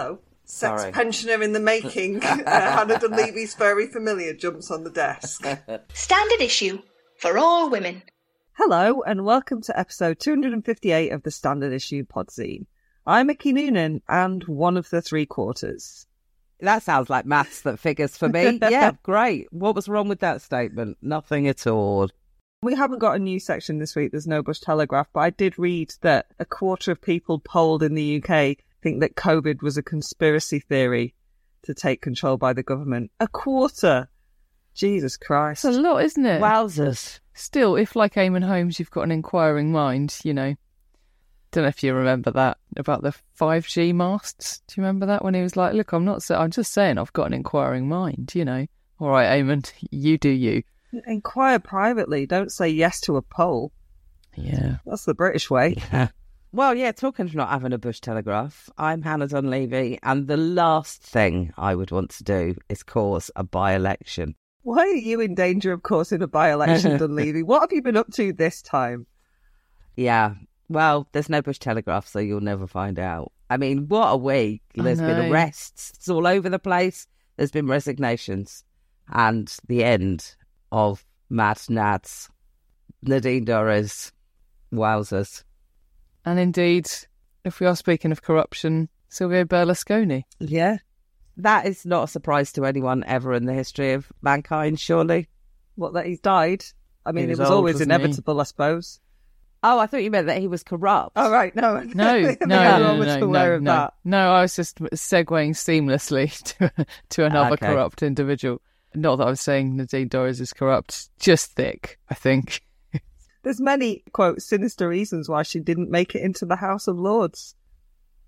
hello. Sex Sorry. pensioner in the making. uh, Hannah Dunleavy's furry familiar jumps on the desk. Standard issue for all women. Hello, and welcome to episode 258 of the Standard Issue Podzine. I'm Mickey Noonan, and one of the three quarters. That sounds like maths that figures for me. Yeah, great. What was wrong with that statement? Nothing at all. We haven't got a new section this week, there's no Bush Telegraph, but I did read that a quarter of people polled in the UK think that COVID was a conspiracy theory to take control by the government. A quarter! Jesus Christ. It's a lot, isn't it? Wowzers. Still, if like Eamonn Holmes, you've got an inquiring mind, you know. Don't know if you remember that about the 5G masts. Do you remember that when he was like, "Look, I'm not. sa- I'm just saying, I've got an inquiring mind." You know. All right, Eamonn, you do you. Inquire privately, don't say yes to a poll. Yeah. That's the British way. Well, yeah, talking of not having a Bush Telegraph, I'm Hannah Dunleavy, and the last thing I would want to do is cause a by election. Why are you in danger of causing a by election, Dunleavy? What have you been up to this time? Yeah, well, there's no Bush Telegraph, so you'll never find out. I mean, what a week. There's been arrests. It's all over the place. There's been resignations. And the end of Matt Nads. Nadine Dorries. Wowzers. And indeed, if we are speaking of corruption, Silvio Berlusconi. Yeah. That is not a surprise to anyone ever in the history of mankind, surely. What, that he's died? I mean, He it was was old, always wasn't he? inevitable, I suppose. Oh, I thought you meant that he was corrupt. Oh, right, no. No, no, no, I'm no, almost no, aware no, of no. that. No, I was just segueing seamlessly to to another Okay. corrupt individual. Not that I was saying Nadine Dorries is corrupt, just thick, I think. There's many, quote, sinister reasons why she didn't make it into the House of Lords.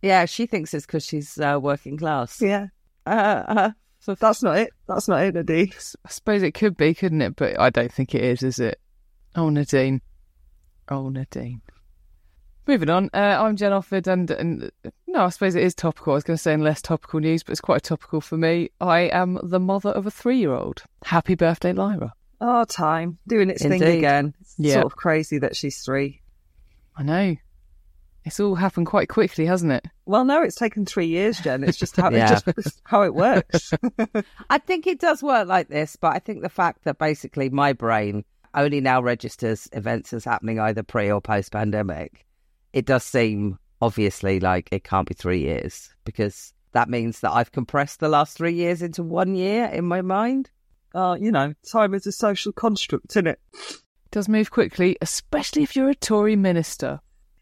Yeah, she thinks it's because she's uh, working class. Yeah. Uh, uh, So that's not it. That's not it, Nadine. I suppose it could be, couldn't it? But I don't think it is, is it? Oh, Nadine. Oh, Nadine. Moving on, uh, I'm Jen Offord, and, and no, I suppose it is topical. I was going to say in less topical news, but it's quite topical for me. I am the mother of a three year old. Happy birthday, Lyra. Oh, time. Doing its thing again. It's Yeah. sort of crazy that she's three. I know. It's all happened quite quickly, hasn't it? Well, no, it's taken three years, Jen. It's just how, Yeah. it's just how it works. I think it does work like this, but I think the fact that basically my brain only now registers events as happening either pre or post pandemic, it does seem obviously like it can't be three years because that means that I've compressed the last three years into one year in my mind. Oh, you know, time is a social construct, isn't it? It does move quickly, especially if you're a Tory minister.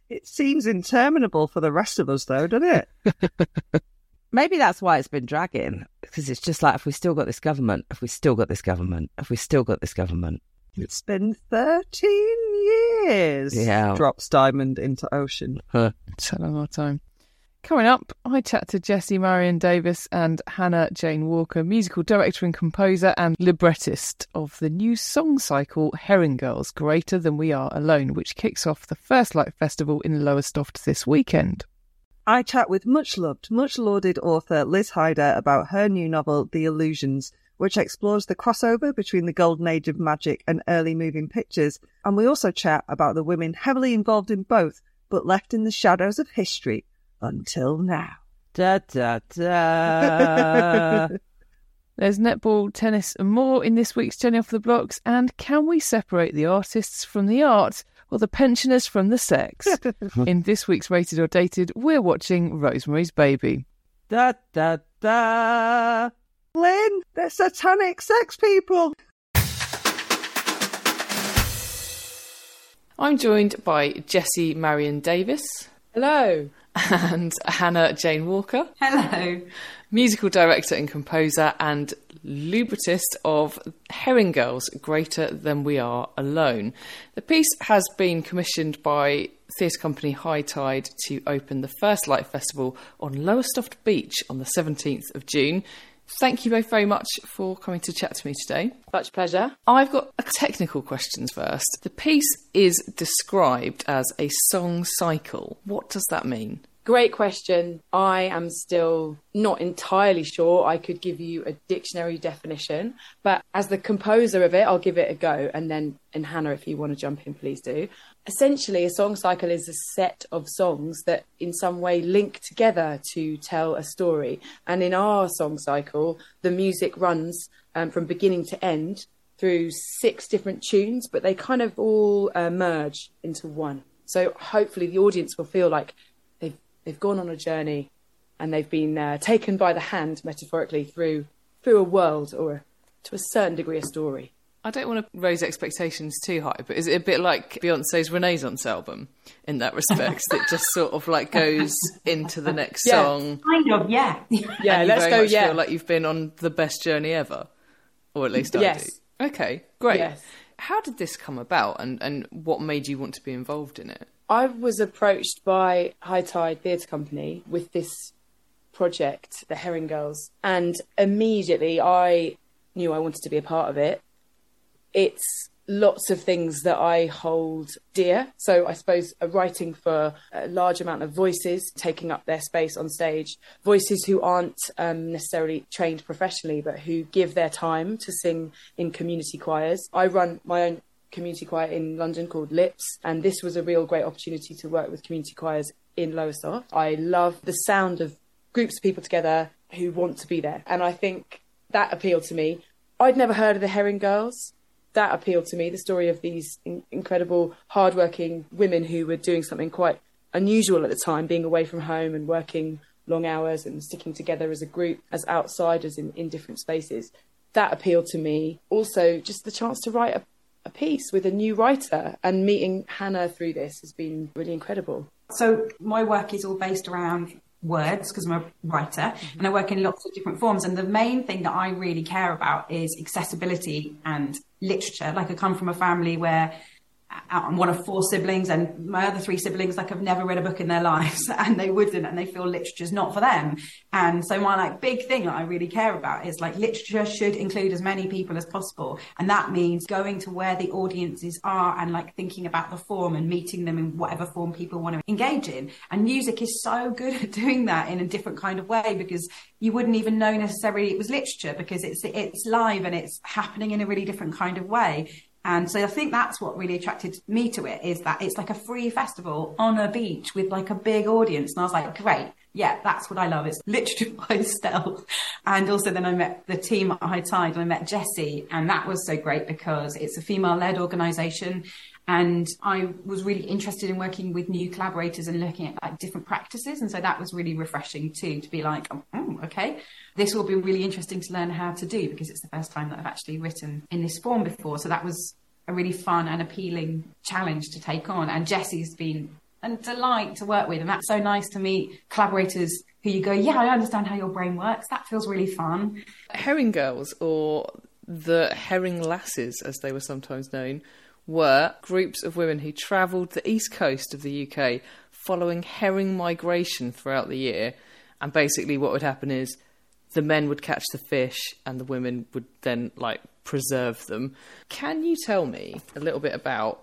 It seems interminable for the rest of us, though, doesn't it? Maybe that's why it's been dragging because it's just like if we still got this government, if we still got this government, if we still got this government. It's been 13 years. Yeah. Drops diamond into ocean. It's a long time. Coming up, I chat to Jessie Maryon Davies and Hannah Jane Walker, musical director and composer and librettist of the new song cycle Herring Girls Greater Than We Are Alone, which kicks off the First Light Festival in Lowestoft this weekend. I chat with much loved, much lauded author Liz Hyder about her new novel, The Illusions, which explores the crossover between the golden age of magic and early moving pictures. And we also chat about the women heavily involved in both, but left in the shadows of history until now. Da da da. There's netball, tennis, and more in this week's Jenny Off the Blocks. And can we separate the artists from the art or the pensioners from the sex? in this week's Rated or Dated, we're watching Rosemary's Baby. da da da. Lynn, they're satanic sex people. I'm joined by Jessie Maryon Davies. Hello. And Hannah Jane Walker. Hello. Musical director and composer and librettist of Herring Girls Greater Than We Are Alone. The piece has been commissioned by theatre company High Tide to open the First Light Festival on Lowestoft Beach on the 17th of June. Thank you both very much for coming to chat to me today. Much pleasure. I've got technical questions first. The piece is described as a song cycle. What does that mean? Great question. I am still not entirely sure I could give you a dictionary definition, but as the composer of it, I'll give it a go. And then, and Hannah, if you want to jump in, please do. Essentially, a song cycle is a set of songs that in some way link together to tell a story. And in our song cycle, the music runs um, from beginning to end through six different tunes, but they kind of all uh, merge into one. So hopefully the audience will feel like they've they've gone on a journey and they've been uh, taken by the hand metaphorically through through a world or to a certain degree a story. I don't want to raise expectations too high, but is it a bit like Beyoncé's Renaissance album in that respect? that just sort of like goes into the next Yeah. song. Kind of, yeah. Yeah, let's go. Yeah, feel like you've been on the best journey ever, or at least I Yes. do. Okay, great. Yes. How did this come about, and and what made you want to be involved in it? I was approached by High Tide Theatre Company with this project, the Herring Girls, and immediately I knew I wanted to be a part of it. It's lots of things that I hold dear. So I suppose writing for a large amount of voices taking up their space on stage, voices who aren't um, necessarily trained professionally, but who give their time to sing in community choirs. I run my own community choir in London called Lips, and this was a real great opportunity to work with community choirs in Lowestoft. I love the sound of groups of people together who want to be there, and I think that appealed to me. I'd never heard of the Herring Girls. That appealed to me. The story of these in- incredible, hardworking women who were doing something quite unusual at the time, being away from home and working long hours and sticking together as a group, as outsiders in, in different spaces. That appealed to me. Also, just the chance to write a, a piece with a new writer and meeting Hannah through this has been really incredible. So my work is all based around words because I'm a writer mm-hmm. and I work in lots of different forms. And the main thing that I really care about is accessibility and literature. Like I come from a family where I'm one of four siblings and my other three siblings like have never read a book in their lives and they wouldn't and they feel literature's not for them. And so my like big thing that I really care about is like literature should include as many people as possible. And that means going to where the audiences are and like thinking about the form and meeting them in whatever form people want to engage in. And music is so good at doing that in a different kind of way because you wouldn't even know necessarily it was literature because it's it's live and it's happening in a really different kind of way. And so I think that's what really attracted me to it is that it's like a free festival on a beach with like a big audience. And I was like, great. Yeah, that's what I love. It's literature by stealth. And also then I met the team at High Tide and I met Jessie and that was so great because it's a female led organization. And I was really interested in working with new collaborators and looking at like different practices. And so that was really refreshing too, to be like, oh, hmm, okay, this will be really interesting to learn how to do because it's the first time that I've actually written in this form before. So that was a really fun and appealing challenge to take on. And Jessie's been a delight to work with. And that's so nice to meet collaborators who you go, yeah, I understand how your brain works. That feels really fun. Herring girls, or the herring lasses, as they were sometimes known, were groups of women who travelled the east coast of the UK following herring migration throughout the year. And basically, what would happen is the men would catch the fish and the women would then like preserve them. Can you tell me a little bit about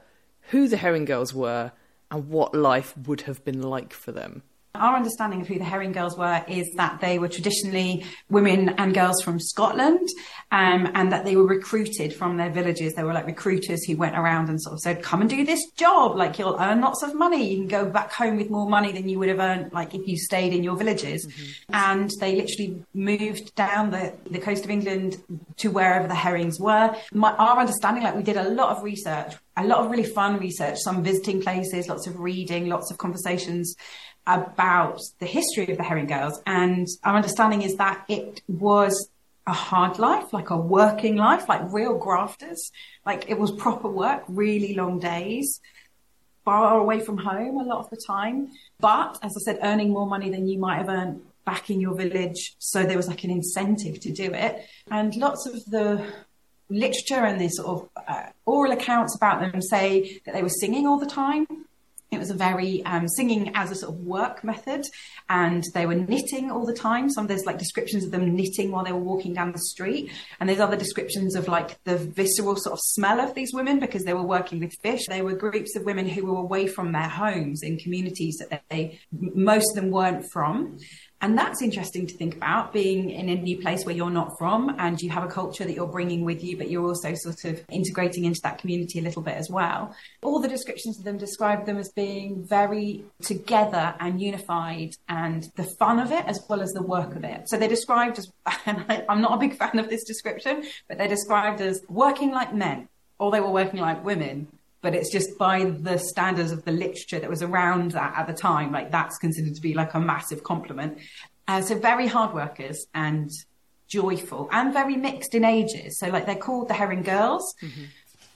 who the herring girls were and what life would have been like for them? Our understanding of who the Herring Girls were is that they were traditionally women and girls from Scotland, um, and that they were recruited from their villages. They were like recruiters who went around and sort of said, "Come and do this job. Like you'll earn lots of money. You can go back home with more money than you would have earned, like if you stayed in your villages." And they literally moved down the the coast of England to wherever the herrings were. My, our understanding, like we did a lot of research, a lot of really fun research, some visiting places, lots of reading, lots of conversations about the history of the Herring Girls. And our understanding is that it was a hard life, like a working life, like real grafters. Like it was proper work, really long days, far away from home a lot of the time. But as I said, earning more money than you might have earned back in your village. So there was like an incentive to do it. And lots of the literature and the sort of uh, oral accounts about them say that they were singing all the time It was a very um, singing as a sort of work method, and they were knitting all the time. Some there's like descriptions of them knitting while they were walking down the street, and there's other descriptions of like the visceral sort of smell of these women because they were working with fish. They were groups of women who were away from their homes in communities that they most of them weren't from, and that's interesting to think about being in a new place where you're not from and you have a culture that you're bringing with you, but you're also sort of integrating into that community a little bit as well. All the descriptions of them describe them as being very together and unified and the fun of it as well as the work of it. So they're described as, and I, I'm not a big fan of this description, but they're described as working like men or they were working like women but it's just by the standards of the literature that was around that at the time, like that's considered to be like a massive compliment. Uh, so very hard workers and joyful and very mixed in ages. So like they're called the Herring Girls, mm-hmm.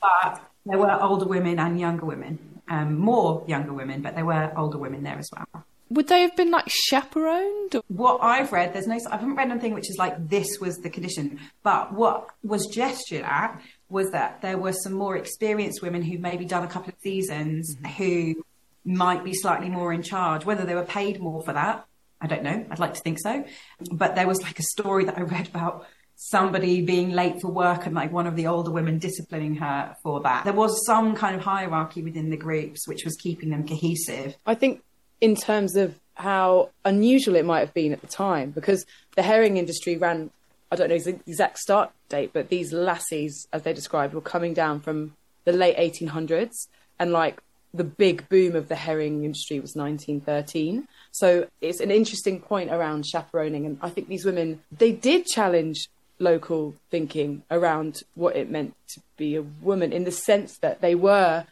but there were older women and younger women, um, more younger women, but there were older women there as well. Would they have been like chaperoned? What I've read, there's no, I haven't read anything which is like this was the condition, but what was gestured at was that there were some more experienced women who'd maybe done a couple of seasons mm-hmm. who might be slightly more in charge. Whether they were paid more for that, I don't know. I'd like to think so. But there was like a story that I read about somebody being late for work and like one of the older women disciplining her for that. There was some kind of hierarchy within the groups which was keeping them cohesive. I think in terms of how unusual it might have been at the time because the herring industry ran I don't know the exact start date, but these lassies, as they described, were coming down from the late 1800s, and like the big boom of the herring industry was 1913. So it's an interesting point around chaperoning, and I think these women they did challenge local thinking around what it meant to be a woman in the sense that they were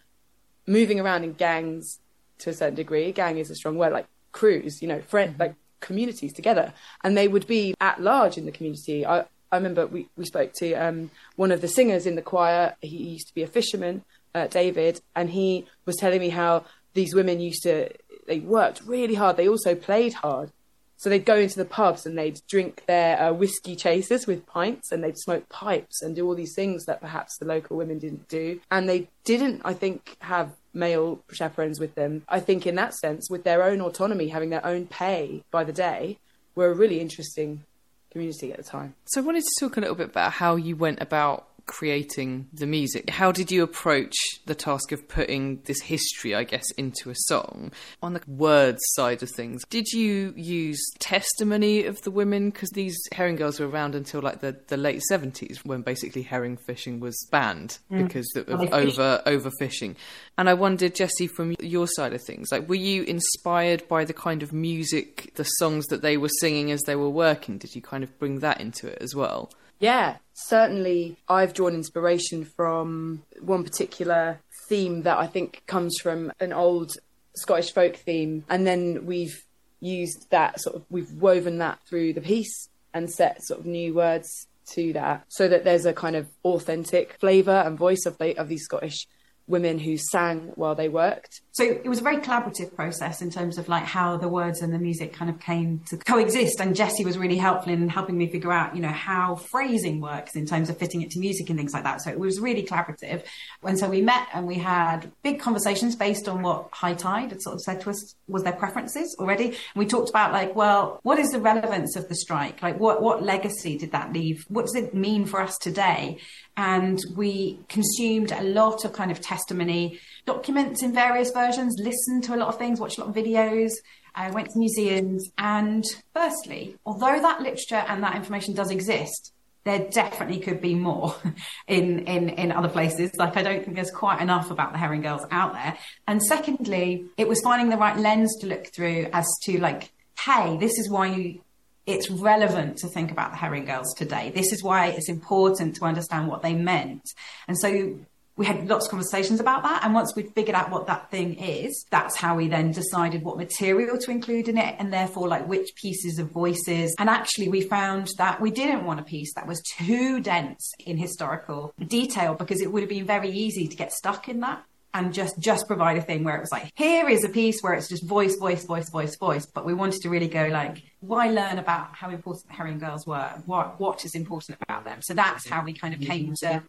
moving around in gangs to a certain degree. Gang is a strong word, like crews, you know, friend, mm-hmm. like communities together, and they would be at large in the community. I, I remember we, we spoke to um, one of the singers in the choir. He used to be a fisherman, uh, David, and he was telling me how these women used to, they worked really hard. They also played hard. So they'd go into the pubs and they'd drink their uh, whiskey chasers with pints and they'd smoke pipes and do all these things that perhaps the local women didn't do. And they didn't, I think, have male chaperones with them. I think in that sense, with their own autonomy, having their own pay by the day, were a really interesting community at the time. So I wanted to talk a little bit about how you went about creating the music. How did you approach the task of putting this history, I guess, into a song? On the words side of things, did you use testimony of the women? Because these herring girls were around until like the, the late 70s when basically herring fishing was banned mm. because of over overfishing. And I wondered, Jessie, from your side of things, like were you inspired by the kind of music, the songs that they were singing as they were working? Did you kind of bring that into it as well? Yeah, certainly I've drawn inspiration from one particular theme that I think comes from an old Scottish folk theme. And then we've used that sort of, we've woven that through the piece and set sort of new words to that so that there's a kind of authentic flavour and voice of, the, of these Scottish women who sang while they worked. So it was a very collaborative process in terms of like how the words and the music kind of came to coexist. And Jessie was really helpful in helping me figure out, you know, how phrasing works in terms of fitting it to music and things like that. So it was really collaborative. And so we met and we had big conversations based on what High Tide had sort of said to us was their preferences already. And we talked about like, well, what is the relevance of the strike? Like what, what legacy did that leave? What does it mean for us today? and we consumed a lot of kind of testimony documents in various versions, listened to a lot of things, watched a lot of videos, I went to museums. And firstly, although that literature and that information does exist, there definitely could be more in, in, in other places. Like, I don't think there's quite enough about the herring girls out there. And secondly, it was finding the right lens to look through as to like, hey, this is why you it's relevant to think about the herring girls today. This is why it's important to understand what they meant. And so we had lots of conversations about that. And once we'd figured out what that thing is, that's how we then decided what material to include in it and therefore like which pieces of voices. And actually we found that we didn't want a piece that was too dense in historical detail because it would have been very easy to get stuck in that and just just provide a thing where it was like here is a piece where it's just voice voice voice voice voice but we wanted to really go like why learn about how important the herring girls were what what is important about them so that's how we kind of mm-hmm. came to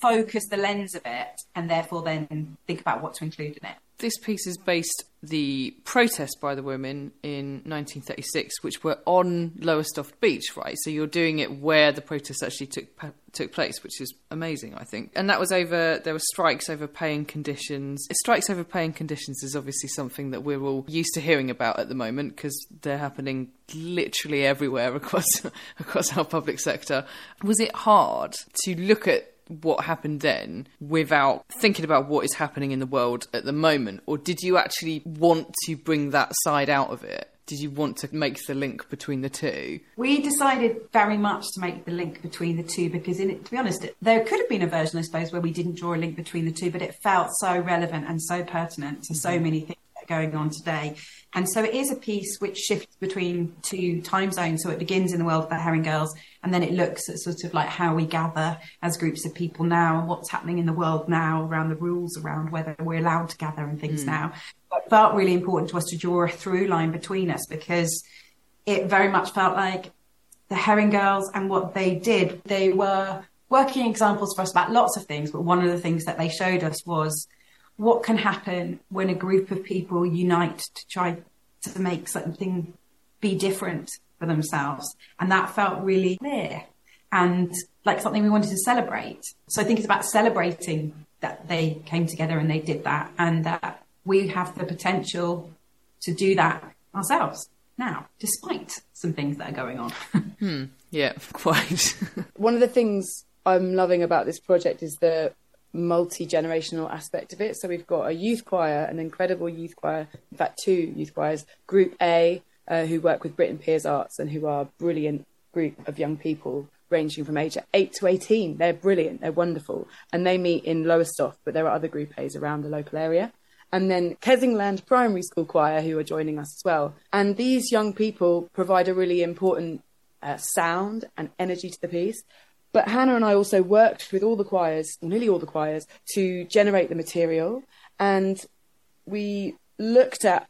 focus the lens of it and therefore then think about what to include in it this piece is based the protest by the women in 1936, which were on Lowestoft Beach, right? So you're doing it where the protest actually took took place, which is amazing, I think. And that was over. There were strikes over pay and conditions. Strikes over pay and conditions is obviously something that we're all used to hearing about at the moment because they're happening literally everywhere across across our public sector. Was it hard to look at what happened then without thinking about what is happening in the world at the moment? Or did you actually want to bring that side out of it? Did you want to make the link between the two? We decided very much to make the link between the two because, in it, to be honest, there could have been a version, I suppose, where we didn't draw a link between the two, but it felt so relevant and so pertinent to so mm-hmm. many things going on today. And so it is a piece which shifts between two time zones. So it begins in the world of the Herring Girls, and then it looks at sort of like how we gather as groups of people now, and what's happening in the world now around the rules around whether we're allowed to gather and things mm. now. But it felt really important to us to draw a through line between us because it very much felt like the Herring Girls and what they did, they were working examples for us about lots of things, but one of the things that they showed us was what can happen when a group of people unite to try to make something be different for themselves. And that felt really clear and like something we wanted to celebrate. So I think it's about celebrating that they came together and they did that and that we have the potential to do that ourselves now, despite some things that are going on. hmm. Yeah, quite. One of the things I'm loving about this project is the multi generational aspect of it. So we've got a youth choir, an incredible youth choir, in fact, two youth choirs. Group A, uh, who work with Britten Pears Arts and who are a brilliant group of young people ranging from age 8 to 18. They're brilliant, they're wonderful. And they meet in Lowestoft, but there are other Group A's around the local area. And then Kessingland Primary School Choir, who are joining us as well. And these young people provide a really important uh, sound and energy to the piece. But Hannah and I also worked with all the choirs, or nearly all the choirs, to generate the material. And we looked at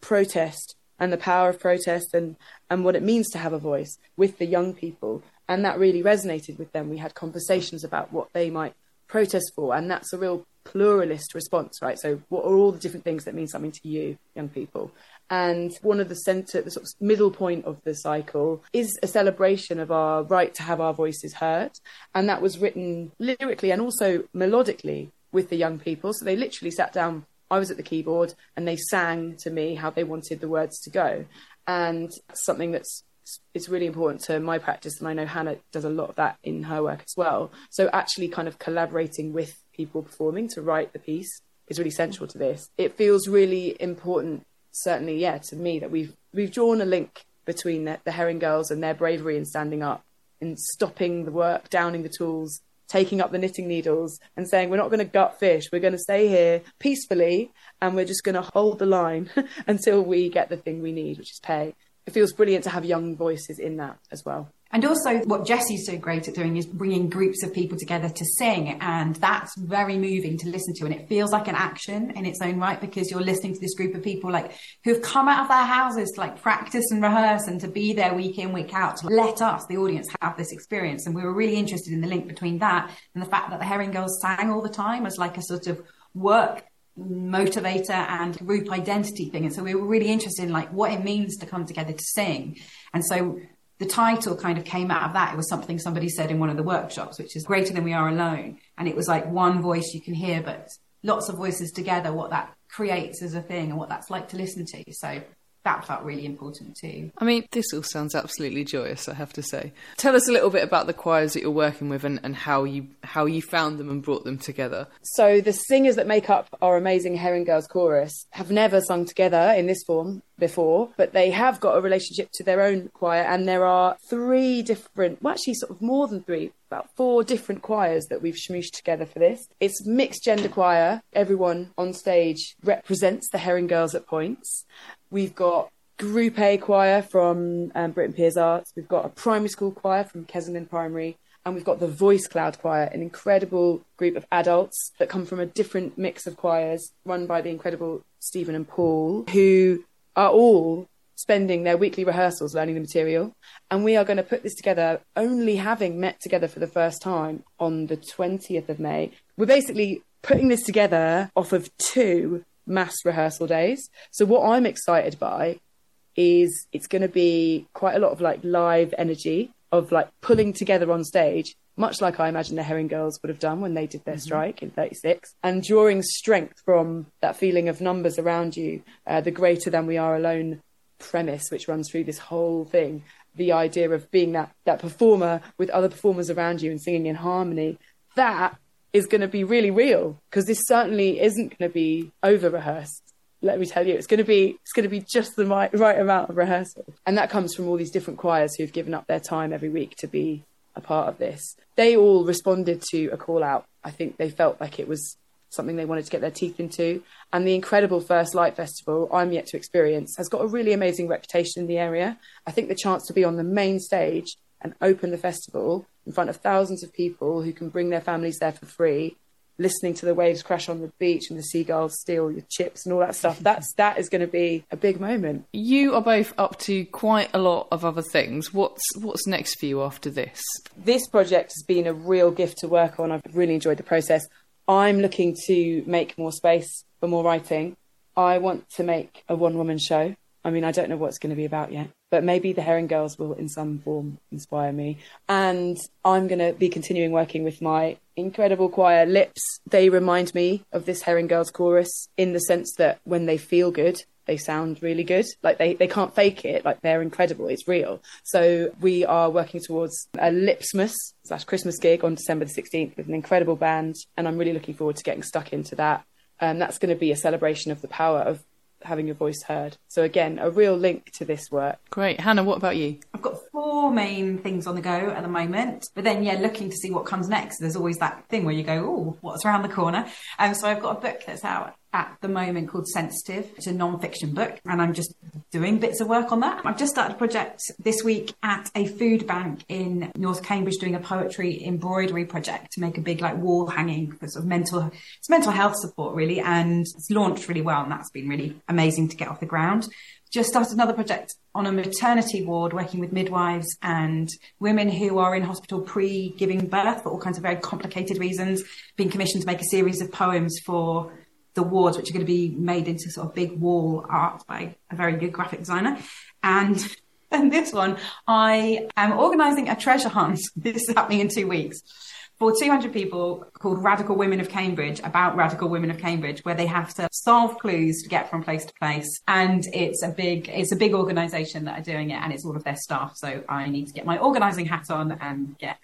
protest and the power of protest and, and what it means to have a voice with the young people. And that really resonated with them. We had conversations about what they might protest for. And that's a real pluralist response, right? So, what are all the different things that mean something to you, young people? And one of the center, the sort of middle point of the cycle is a celebration of our right to have our voices heard. And that was written lyrically and also melodically with the young people. So they literally sat down. I was at the keyboard and they sang to me how they wanted the words to go. And something that's it's really important to my practice, and I know Hannah does a lot of that in her work as well. So actually, kind of collaborating with people performing to write the piece is really central to this. It feels really important certainly, yeah, to me that we've we've drawn a link between the, the Herring Girls and their bravery in standing up, in stopping the work, downing the tools, taking up the knitting needles, and saying we're not going to gut fish. We're going to stay here peacefully, and we're just going to hold the line until we get the thing we need, which is pay. It feels brilliant to have young voices in that as well. And also, what Jessie's so great at doing is bringing groups of people together to sing. And that's very moving to listen to. And it feels like an action in its own right because you're listening to this group of people like who have come out of their houses to like practice and rehearse and to be there week in, week out to let us, the audience, have this experience. And we were really interested in the link between that and the fact that the Herring Girls sang all the time as like a sort of work motivator and group identity thing. And so we were really interested in like what it means to come together to sing. And so the title kind of came out of that. It was something somebody said in one of the workshops, which is greater than we are alone. And it was like one voice you can hear, but lots of voices together, what that creates as a thing and what that's like to listen to. So that felt really important too. I mean, this all sounds absolutely joyous, I have to say. Tell us a little bit about the choirs that you're working with and, and how you how you found them and brought them together. So the singers that make up our amazing Herring Girls chorus have never sung together in this form before, but they have got a relationship to their own choir and there are three different well actually sort of more than three, about four different choirs that we've smooshed together for this. It's mixed gender choir. Everyone on stage represents the Herring Girls at points. We've got Group A choir from um, Britten Pears Arts. We've got a primary school choir from Kessingland Primary. And we've got the Voice Cloud Choir, an incredible group of adults that come from a different mix of choirs run by the incredible Stephen and Paul, who are all spending their weekly rehearsals learning the material. And we are going to put this together only having met together for the first time on the 20th of May. We're basically putting this together off of two mass rehearsal days. So what I'm excited by is it's going to be quite a lot of like live energy of like pulling together on stage, much like I imagine the Herring Girls would have done when they did their strike in 36, and drawing strength from that feeling of numbers around you, uh, the greater than we are alone premise, which runs through this whole thing. The idea of being that, that performer with other performers around you and singing in harmony. That is going to be really real because this certainly isn't going to be over rehearsed let me tell you, it's going to be it's going to be just the right, right amount of rehearsal, and that comes from all these different choirs who've given up their time every week to be a part of this. They all responded to a call out. I think they felt like it was something they wanted to get their teeth into, and the incredible First Light Festival I'm yet to experience has got a really amazing reputation in the area. I think the chance to be on the main stage and open the festival in front of thousands of people who can bring their families there for free listening to the waves crash on the beach and the seagulls steal your chips and all that stuff. That's that is going to be a big moment. You are both up to quite a lot of other things. What's what's next for you after this? This project has been a real gift to work on. I've really enjoyed the process. I'm looking to make more space for more writing. I want to make a one woman show. I mean, I don't know what it's going to be about yet, but maybe the Herring Girls will, in some form, inspire me. And I'm going to be continuing working with my incredible choir, Lips. They remind me of this Herring Girls chorus in the sense that when they feel good, they sound really good. Like they, they can't fake it. Like they're incredible. It's real. So we are working towards a Lipsmas slash Christmas gig on December the 16th with an incredible band. And I'm really looking forward to getting stuck into that. And that's going to be a celebration of the power of having your voice heard. So again, a real link to this work. Great. Hannah, what about you? I've got four main things on the go at the moment, but then yeah, looking to see what comes next. There's always that thing where you go, oh, what's around the corner? And um, so I've got a book that's out at the moment called Sensitive. It's a non-fiction book, and I'm just doing bits of work on that. I've just started a project this week at a food bank in North Cambridge, doing a poetry embroidery project to make a big like wall hanging for sort of mental it's mental health support really, and it's launched really well, and that's been really amazing to get off the ground. Just started another project on a maternity ward working with midwives and women who are in hospital pre giving birth for all kinds of very complicated reasons, being commissioned to make a series of poems for the wards, which are going to be made into sort of big wall art by a very good graphic designer. And and this one, I am organising a treasure hunt. This is happening in two weeks for 200 people called Radical Women of Cambridge about Radical Women of Cambridge, where they have to solve clues to get from place to place. And it's a big, it's a big organisation that are doing it, and it's all of their staff. So I need to get my organising hat on and get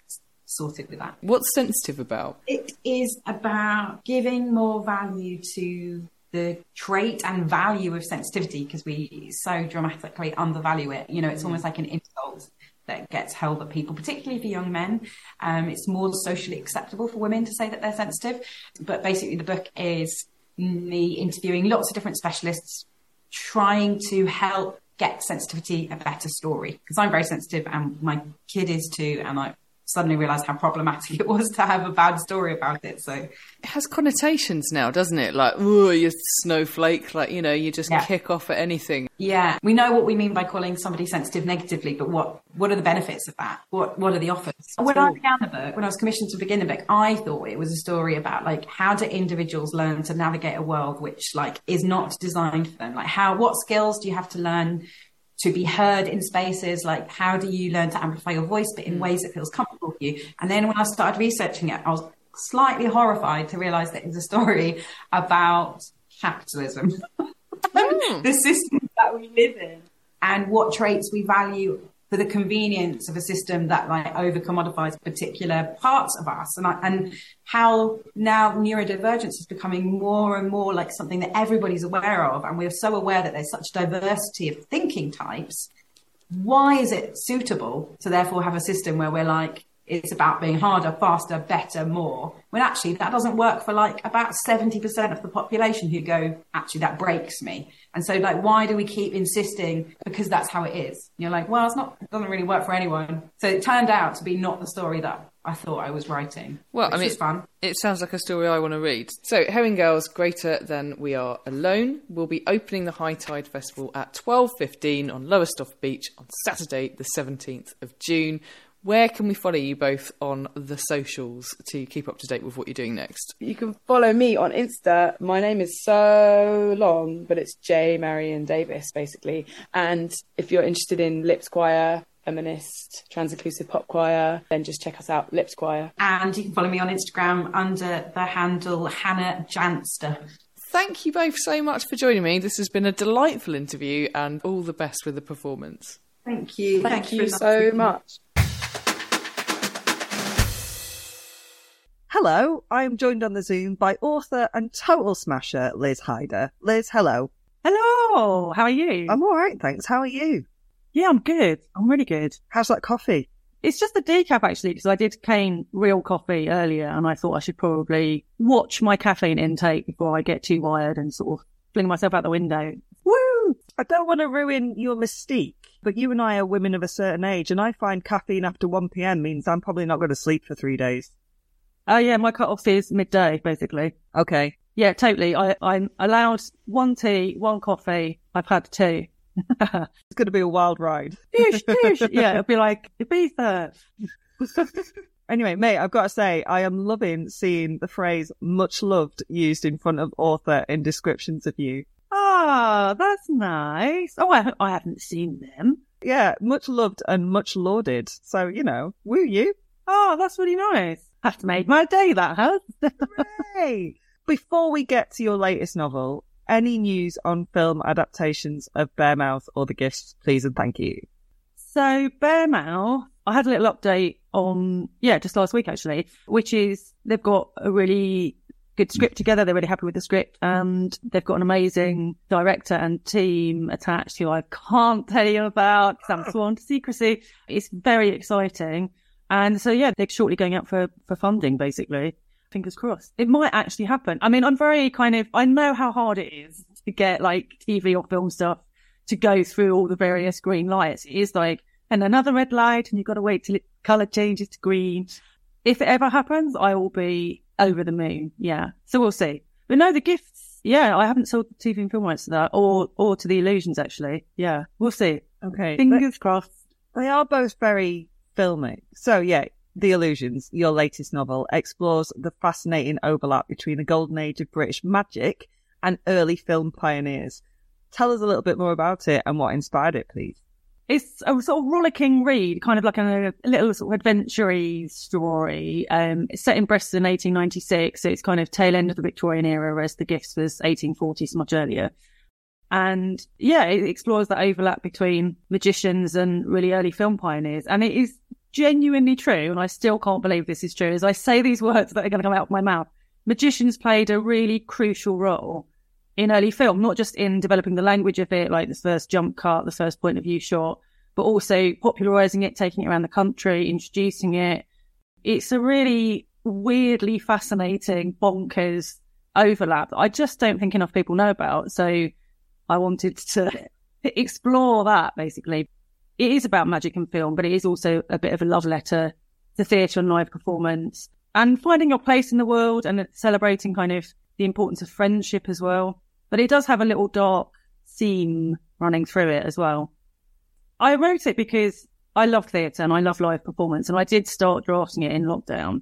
sorted with that. What's sensitive about? It is about giving more value to the trait and value of sensitivity because we so dramatically undervalue it. You know, it's almost like an insult that gets held at people, particularly for young men. Um, it's more socially acceptable for women to say that they're sensitive. But basically, the book is me interviewing lots of different specialists, trying to help get sensitivity a better story. Because I'm very sensitive, and my kid is too, and I suddenly realised how problematic it was to have a bad story about it. So it has connotations now, doesn't it? Like, oh, you're snowflake. Like, you know, you just yeah. kick off at anything. Yeah, we know what we mean by calling somebody sensitive negatively, but what what are the benefits of that? What what are the offers? When I began the book, when I was commissioned to begin the book, I thought it was a story about like how do individuals learn to navigate a world which like is not designed for them? Like how what skills do you have to learn to be heard in spaces like how do you learn to amplify your voice but in mm. ways that feels comfortable for you and then when i started researching it i was slightly horrified to realize that it's a story about capitalism mm. the system that we live in and what traits we value for the convenience of a system that like over commodifies particular parts of us and, I, and how now neurodivergence is becoming more and more like something that everybody's aware of and we're so aware that there's such diversity of thinking types why is it suitable to therefore have a system where we're like it's about being harder, faster, better, more. When actually that doesn't work for like about 70% of the population who go, actually that breaks me. And so like, why do we keep insisting because that's how it is? And you're like, well, it's not, it doesn't really work for anyone. So it turned out to be not the story that I thought I was writing. Well, I mean, fun. it sounds like a story I want to read. So, Herring Girls Greater Than We Are Alone will be opening the High Tide Festival at 12.15 on Lowestoft Beach on Saturday the 17th of June Where can we follow you both on the socials to keep up to date with what you're doing next? You can follow me on Insta. My name is so long, but it's J Maryon Davies, basically. And if you're interested in Lips Choir, feminist, trans inclusive pop choir, then just check us out, Lips Choir. And you can follow me on Instagram under the handle Hannah Janster. Thank you both so much for joining me. This has been a delightful interview and all the best with the performance. Thank you. Thank Thanks you for so inviting much. Hello, I am joined on the Zoom by author and total smasher Liz Hyder. Liz, hello. Hello, how are you? I'm all right, thanks. How are you? yeah, I'm good. I'm really good. How's that coffee? It's just a decaf actually, because I did cane real coffee earlier and I thought I should probably watch my caffeine intake before I get too wired and sort of fling myself out the window. Woo! I don't want to ruin your mystique, but you and I are women of a certain age, and I find caffeine after 1 pm means I'm probably not going to sleep for three days. Oh yeah, my cut off is midday basically. Okay. Yeah, totally. I, I'm allowed one tea, one coffee. I've had two. It's going to be a wild ride. Yeah, it'll be like Ibiza. Anyway, mate, I've got to say, I am loving seeing the phrase much loved used in front of author in descriptions of you. Ah, that's nice. Oh, I, I haven't seen them. Yeah, much loved and much lauded. So, you know, woo you. Oh, that's really nice. Have made my day, that has. Before we get to your latest novel, any news on film adaptations of Bearmouth or The Gifts, please and thank you. So Bearmouth, I had a little update on, yeah, just last week actually, which is they've got a really good script together. They're really happy with the script and they've got an amazing director and team attached who I can't tell you about because I'm sworn to secrecy. It's very exciting. And so, yeah, they're shortly going out for, for funding, basically. Fingers crossed. It might actually happen. I mean, I'm very kind of, I know how hard it is to get like TV or film stuff to go through all the various green lights. It is like, and another red light and you've got to wait till it colour changes to green. If it ever happens, I will be over the moon. Yeah. So we'll see. But no, the gifts. Yeah, I haven't sold the TV and film rights to that or, or to the illusions actually. Yeah. We'll see. Okay. Fingers crossed. They are both very filmic. So yeah, The Illusions, your latest novel, explores the fascinating overlap between the golden age of British magic and early film pioneers. Tell us a little bit more about it and what inspired it, please. It's a sort of rollicking read, kind of like a, a little sort of adventure story. Um, it's set in Bristol in 1896, so it's kind of tail end of the Victorian era, whereas The Gifts was 1840s, much earlier. And yeah, it explores that overlap between magicians and really early film pioneers. And it is genuinely true, and I still can't believe this is true, as I say these words that are going to come out of my mouth. Magicians played a really crucial role in early film, not just in developing the language of it, like the first jump cut, the first point of view shot, but also popularizing it, taking it around the country, introducing it. It's a really weirdly fascinating, bonkers overlap that I just don't think enough people know about. So I wanted to explore that basically. It is about magic and film, but it is also a bit of a love letter to theatre and live performance and finding your place in the world and celebrating kind of the importance of friendship as well. But it does have a little dark theme running through it as well. I wrote it because I love theatre and I love live performance and I did start drafting it in lockdown.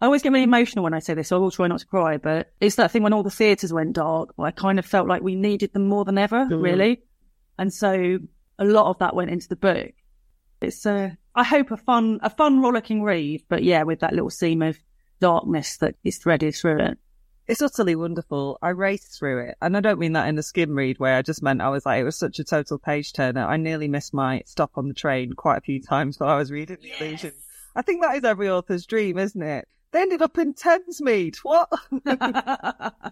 I always get really emotional when I say this, so I will try not to cry, but it's that thing when all the theatres went dark, I kind of felt like we needed them more than ever, mm. really. And so a lot of that went into the book. It's a, I hope a fun, a fun rollicking read, but yeah, with that little seam of darkness that is threaded through it. It's utterly wonderful. I raced through it, and I don't mean that in a skim read way. I just meant I was like, it was such a total page turner. I nearly missed my stop on the train quite a few times while I was reading The Illusion. I think that is every author's dream, isn't it? They ended up in Thamesmead. What?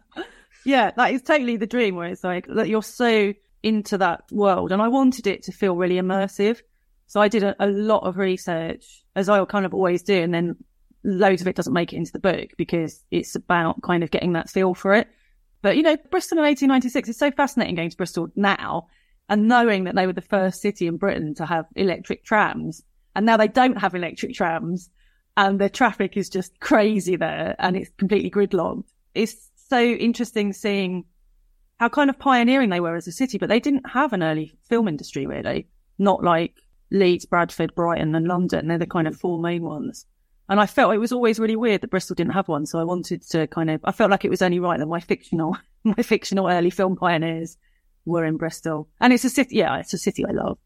yeah, that is totally the dream where it's like that you're so into that world. And I wanted it to feel really immersive. So I did a, a lot of research, as I kind of always do, and then loads of it doesn't make it into the book because it's about kind of getting that feel for it. But you know, Bristol in 1896 is so fascinating going to Bristol now and knowing that they were the first city in Britain to have electric trams. And now they don't have electric trams and the traffic is just crazy there and it's completely gridlocked. It's so interesting seeing how kind of pioneering they were as a city, but they didn't have an early film industry really. Not like Leeds, Bradford, Brighton, and London. They're the kind of four main ones. And I felt it was always really weird that Bristol didn't have one. So I wanted to kind of, I felt like it was only right that my fictional, my fictional early film pioneers were in Bristol. And it's a city, yeah, it's a city I love.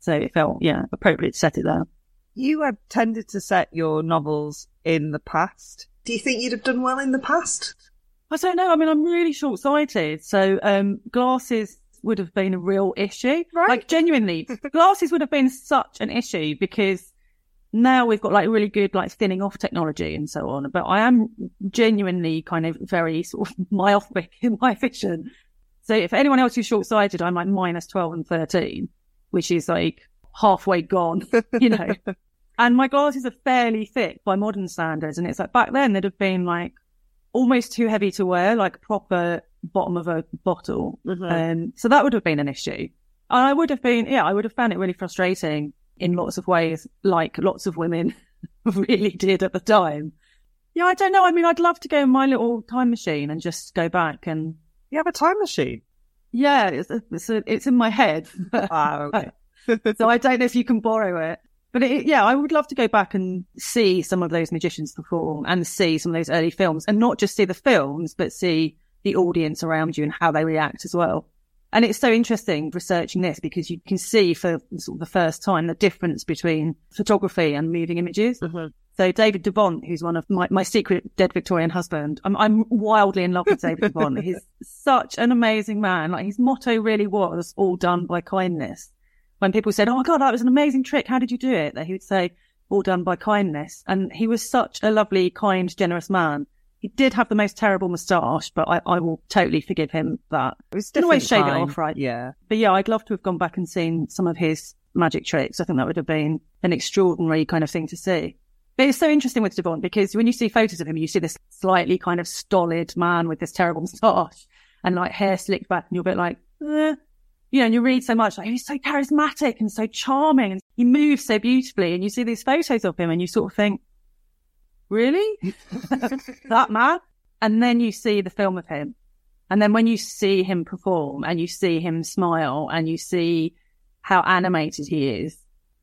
So it felt, yeah, appropriate to set it there. You have tended to set your novels in the past. Do you think you'd have done well in the past? I don't know. I mean, I'm really short sighted. So, um, glasses would have been a real issue. Right. Like genuinely, glasses would have been such an issue because now we've got like really good like thinning off technology and so on. But I am genuinely kind of very sort of myopic in my vision. So if anyone else is short sighted, I'm like minus 12 and 13, which is like halfway gone, you know. and my glasses are fairly thick by modern standards. And it's like back then they'd have been like almost too heavy to wear, like proper bottom of a bottle. Mhm. Um, so that would have been an issue. And I would have been, yeah, I would have found it really frustrating in lots of ways, like lots of women really did at the time. Yeah, I don't know. I mean, I'd love to go in my little time machine and just go back and You have a time machine. yeah, it's it's, it's in my head. Ah, okay. So I don't know if you can borrow it. But it, yeah, I would love to go back and see some of those magicians perform and see some of those early films and not just see the films, but see the audience around you and how they react as well. And it's so interesting researching this because you can see for sort of the first time the difference between photography and moving images. Mm-hmm. So David Devant, who's one of my, my secret dead Victorian husband, I'm, I'm wildly in love with David Devant. He's such an amazing man. Like his motto really was all done by kindness. When people said, Oh my God, that was an amazing trick. How did you do it? That he would say, all done by kindness. And he was such a lovely, kind, generous man. He did have the most terrible moustache, but I, I will totally forgive him that. It was Didn't always shave it off, right? Yeah. But yeah, I'd love to have gone back and seen some of his magic tricks. I think that would have been an extraordinary kind of thing to see. But it's so interesting with Devant because when you see photos of him, you see this slightly kind of stolid man with this terrible moustache and like hair slicked back, and you're a bit like, eh. You know, and you read so much like he's so charismatic and so charming and he moves so beautifully, and you see these photos of him and you sort of think, really, that man? And then you see the film of him, and then when you see him perform and you see him smile and you see how animated he is,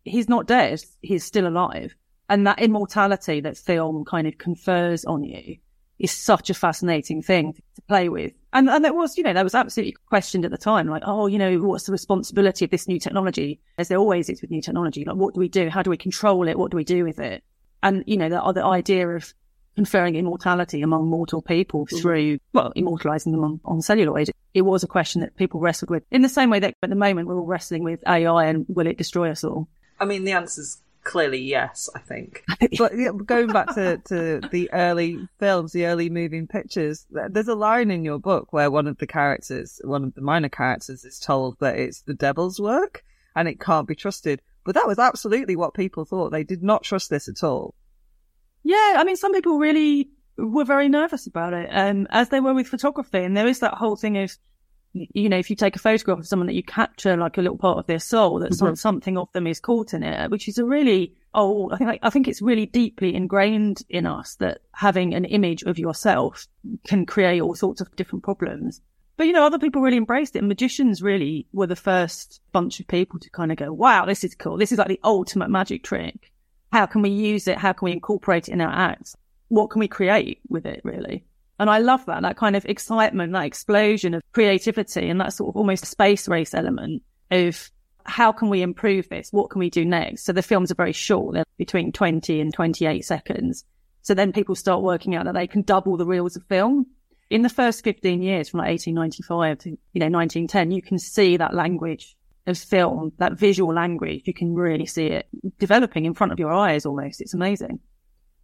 he's not dead. He's still alive. And that immortality that film kind of confers on you is such a fascinating thing to play with. And, and it was, you know, that was absolutely questioned at the time. Like, oh, you know, what's the responsibility of this new technology? As there always is with new technology. Like, what do we do? How do we control it? What do we do with it? And, you know, the other idea of conferring immortality among mortal people mm. through, well, immortalizing them on, on celluloid. It was a question that people wrestled with in the same way that at the moment we're all wrestling with AI and will it destroy us all? I mean, the answer's clearly yes, I think. but yeah, going back to, to the early films, the early moving pictures, there's a line in your book where one of the characters, one of the minor characters, is told that it's the devil's work and it can't be trusted. But that was absolutely what people thought. They did not trust this at all. Yeah, I mean, some people really were very nervous about it, um, as they were with photography. And there is that whole thing of, you know, if you take a photograph of someone that you capture like a little part of their soul, that some- mm-hmm. something of them is caught in it, which is a really old. I think I think it's really deeply ingrained in us that having an image of yourself can create all sorts of different problems. But you know, other people really embraced it. Magicians really were the first bunch of people to kind of go, "Wow, this is cool. This is like the ultimate magic trick." how can we use it? How can we incorporate it in our acts? What can we create with it, really? And I love that, that kind of excitement, that explosion of creativity and that sort of almost space race element of how can we improve this? What can we do next? So the films are very short. They're between 20 and 28 seconds. So then people start working out that they can double the reels of film. In the first 15 years, from like 1895 to, you know, 1910, you can see that language of film, that visual language, you can really see it developing in front of your eyes almost. It's amazing.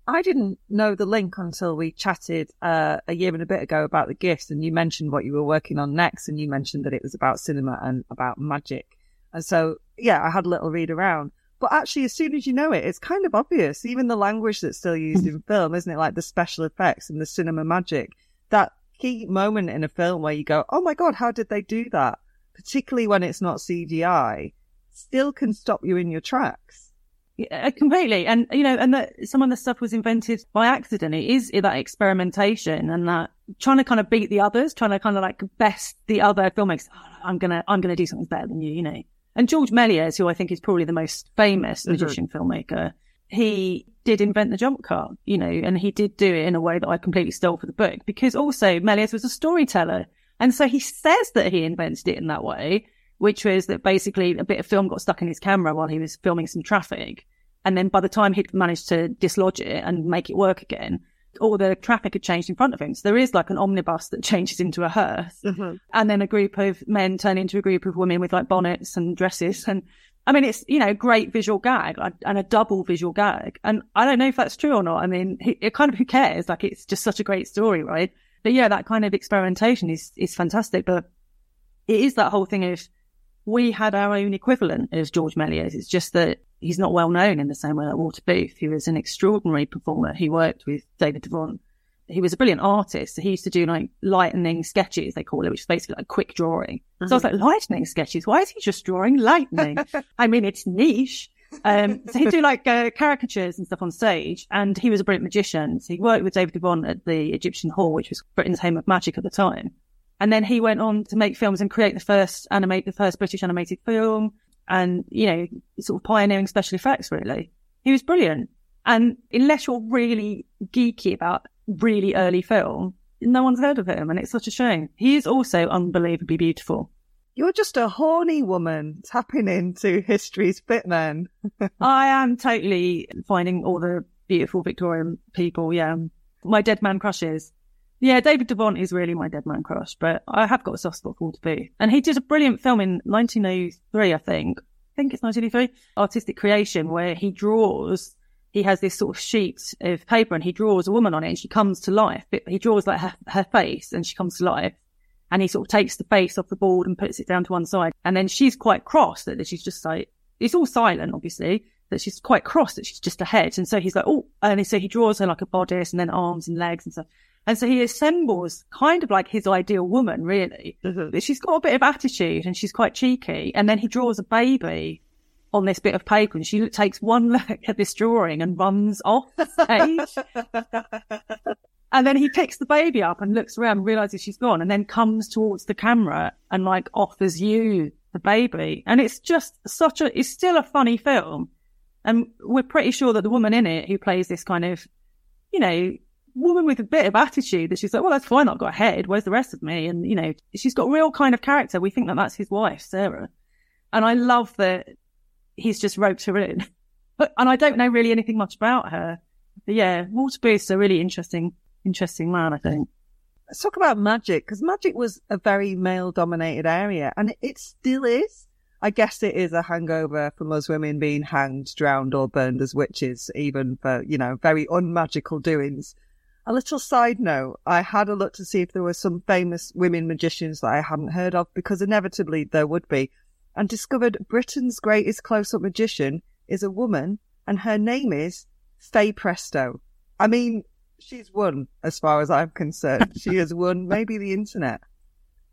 I didn't know the link until we chatted uh, a year and a bit ago about the gifts, and you mentioned what you were working on next, and you mentioned that it was about cinema and about magic. And so, yeah, I had a little read around. But actually, as soon as you know it, it's kind of obvious. Even the language that's still used in film, isn't it? Like the special effects and the cinema magic. That key moment in a film where you go, "Oh my god, how did they do that?" Particularly when it's not CGI, still can stop you in your tracks. Yeah, uh, completely. And, you know, and that some of the stuff was invented by accident. It is that experimentation and that trying to kind of beat the others, trying to kind of like best the other filmmakers. Oh, I'm going to, I'm going to do something better than you, you know. And George Méliès, who I think is probably the most famous mm-hmm. magician filmmaker, he did invent the jump cut, you know, and he did do it in a way that I completely stole for the book because also Méliès was a storyteller. And so he says that he invented it in that way, which was that basically a bit of film got stuck in his camera while he was filming some traffic. And then by the time he'd managed to dislodge it and make it work again, all the traffic had changed in front of him. So there is like an omnibus that changes into a hearse. Mm-hmm. And then a group of men turn into a group of women with like bonnets and dresses. And I mean, it's, you know, a great visual gag and a double visual gag. And I don't know if that's true or not. I mean, it kind of, who cares? Like, it's just such a great story, right? But yeah, that kind of experimentation is, is fantastic. But it is that whole thing of we had our own equivalent as George Méliès. It's just that he's not well known in the same way that Walter Booth, who was an extraordinary performer. He worked with David Devant. He was a brilliant artist. He used to do like lightning sketches, they call it, which is basically like quick drawing. So I was like, lightning sketches? Why is he just drawing lightning? I mean, it's niche. Um, so he'd do like uh, caricatures and stuff on stage. And he was a brilliant magician. So he worked with David Devant at the Egyptian Hall, which was Britain's home of magic at the time. And then he went on to make films and create the first animate, the first British animated film and, you know, sort of pioneering special effects, really. He was brilliant. And unless you're really geeky about really early film, no one's heard of him. And it's such a shame. He is also unbelievably beautiful. You're just a horny woman tapping into history's bit then. I am totally finding all the beautiful Victorian people. Yeah. My dead man crushes. Yeah, David Devant is really my dead man crush, but I have got a soft spot for Walter Booth. And he did a brilliant film in 1903, I think. I think it's 1903. Artistic Creation, where he draws, he has this sort of sheet of paper and he draws a woman on it and she comes to life. But he draws like her, her face and she comes to life. And he sort of takes the face off the board and puts it down to one side. And then she's quite cross that she's just like, it's all silent, obviously, that she's quite cross that she's just a head. And so he's like, oh, and so he draws her like a bodice and then arms and legs and stuff. And so he assembles kind of like his ideal woman, really. Mm-hmm. But she's got a bit of attitude and she's quite cheeky. And then he draws a baby on this bit of paper and she takes one look at this drawing and runs off the stage. and then he picks the baby up and looks around and realizes she's gone and then comes towards the camera and like offers you the baby. And it's just such a, it's still a funny film. And we're pretty sure that the woman in it who plays this kind of, you know, woman with a bit of attitude that she's like, well, that's fine. I've got a head. Where's the rest of me? And, you know, she's got real kind of character. We think that that's his wife, Sarah. And I love that he's just roped her in. But, and I don't know really anything much about her. But yeah, Walter Booth's a really interesting, interesting man, I think. Let's talk about magic because magic was a very male dominated area and it still is. I guess it is a hangover from us women being hanged, drowned or burned as witches, even for, you know, very unmagical doings. A little side note, I had a look to see if there were some famous women magicians that I hadn't heard of because inevitably there would be and discovered Britain's greatest close-up magician is a woman and her name is Faye Presto. I mean, she's won as far as I'm concerned. She has won maybe the internet.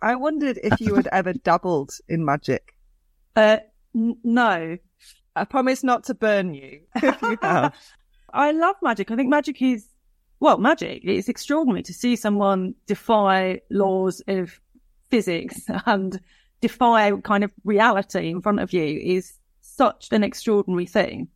I wondered if you had ever dabbled in magic. Uh, n- no. I promise not to burn you if you have. I love magic. I think magic is, well, magic. It's extraordinary to see someone defy laws of physics and defy kind of reality in front of you is such an extraordinary thing.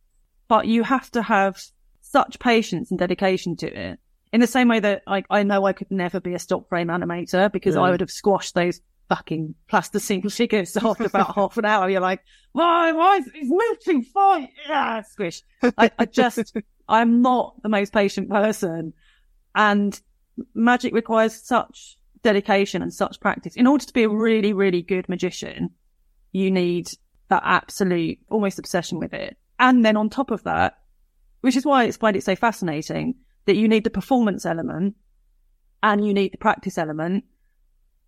But you have to have such patience and dedication to it. In the same way that I, I know I could never be a stop frame animator because I would have squashed those fucking plasticine figures after about half an hour. You're like, why, why is it moving fine? Yeah, squish. I, I just, I'm not the most patient person. And magic requires such dedication and such practice. In order to be a really, really good magician, you need that absolute almost obsession with it. And then on top of that, which is why I find it so fascinating that you need the performance element and you need the practice element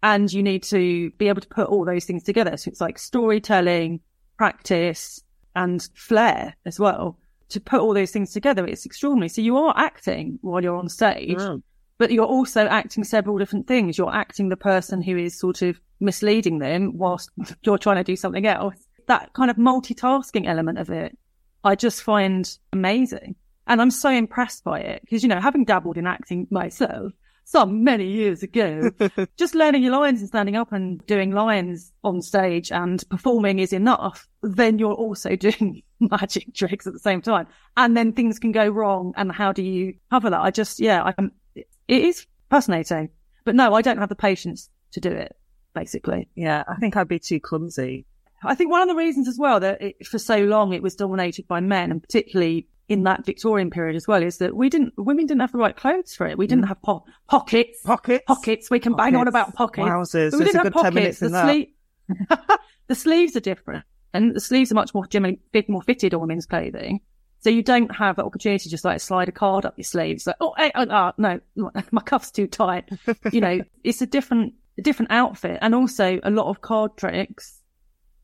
and you need to be able to put all those things together. So it's like storytelling, practice and flair as well. To put all those things together, it's extraordinary. So you are acting while you're on stage, Mm. but you're also acting several different things. You're acting the person who is sort of misleading them whilst you're trying to do something else. That kind of multitasking element of it, I just find amazing. And I'm so impressed by it because, you know, having dabbled in acting myself, some many years ago. Just learning your lines and standing up and doing lines on stage and performing is enough. Then you're also doing magic tricks at the same time. And then things can go wrong. And how do you cover that? I just, yeah, I'm. it is fascinating. But no, I don't have the patience to do it, basically. Yeah, I think I'd be too clumsy. I think one of the reasons as well that it, for so long it was dominated by men, and particularly in that Victorian period as well, is that we didn't, women didn't have the right clothes for it. We didn't mm. have po- pockets, Pockets? pockets. We can bang on about pockets. Wowzers, we there's didn't a have good 10 minutes pockets. The, sleeve, the sleeves are different, and the sleeves are much more generally fit, more fitted on women's clothing. So you don't have the opportunity to just like slide a card up your sleeves. Like, oh, hey, oh, oh, no, my cuff's too tight. you know, it's a different, a different outfit. And also a lot of card tricks,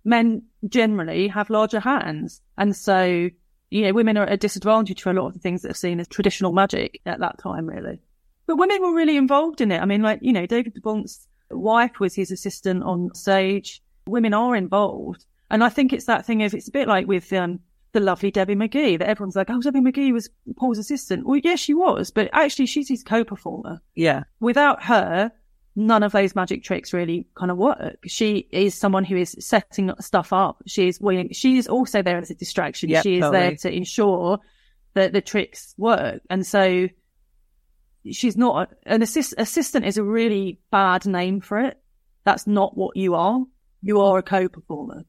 men generally have larger hands. And so, you know, women are at a disadvantage for a lot of the things that are seen as traditional magic at that time, really. But women were really involved in it. I mean, like, you know, David de Devant's wife was his assistant on stage. Women are involved. And I think it's that thing of, it's a bit like with, um, the lovely Debbie McGee that everyone's like, oh, Debbie McGee was Paul's assistant. Well, yes, she was, but actually she's his co-performer. Yeah. Without her, none of those magic tricks really kind of work. She is someone who is setting stuff up. She is willing, she is also there as a distraction. Yep, she is totally. there to ensure that the tricks work. And so she's not an assist, assistant is a really bad name for it. That's not what you are. You are a co-performer.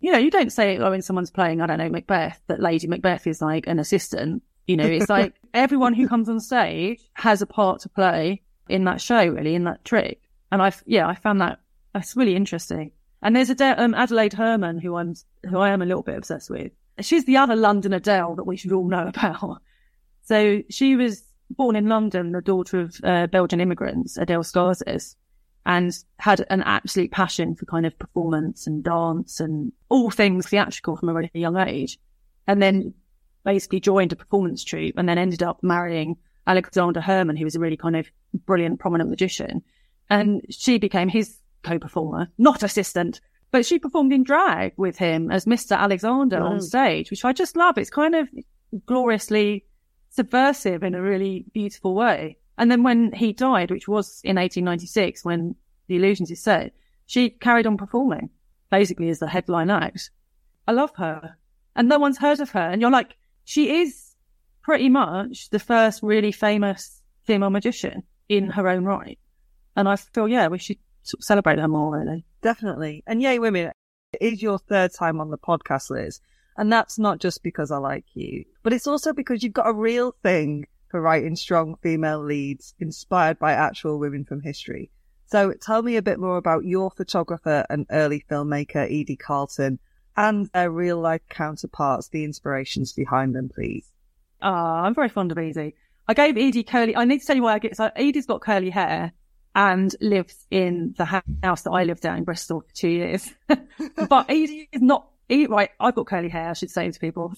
You know, you don't say, oh, when someone's playing, I don't know, Macbeth, that Lady Macbeth is like an assistant. You know, it's like everyone who comes on stage has a part to play in that show, really, in that trick. And I, yeah, I found that that's really interesting. And there's Ade- um, Adelaide Herrmann, who I'm, who I am a little bit obsessed with. She's the other London Adele that we should all know about. So she was born in London, the daughter of uh, Belgian immigrants, Adele Scarcez, and had an absolute passion for kind of performance and dance and all things theatrical from a really young age. And then basically joined a performance troupe and then ended up marrying Alexander Herrmann, who was a really kind of brilliant, prominent magician. And she became his co-performer, not assistant, but she performed in drag with him as Mr. Alexander on stage, which I just love. It's kind of gloriously subversive in a really beautiful way. And then when he died, which was in 1896, when The Illusions is set, she carried on performing basically as the headline act. I love her. And no one's heard of her. And you're like, she is pretty much the first really famous female magician in her own right. And I feel, yeah, we should sort of celebrate her more, really. Definitely. And yay, women, it is your third time on the podcast, Liz. And that's not just because I like you, but it's also because you've got a real thing for writing strong female leads inspired by actual women from history. So tell me a bit more about your photographer and early filmmaker, Edie Carlton, and their real life counterparts, the inspirations behind them, please. Ah, I'm very fond of Edie. I gave Edie curly. I need to tell you why I get. So Edie's got curly hair and lives in the house that I lived at in Bristol for two years. but Edie is not. Right, I've got curly hair. I should say to people.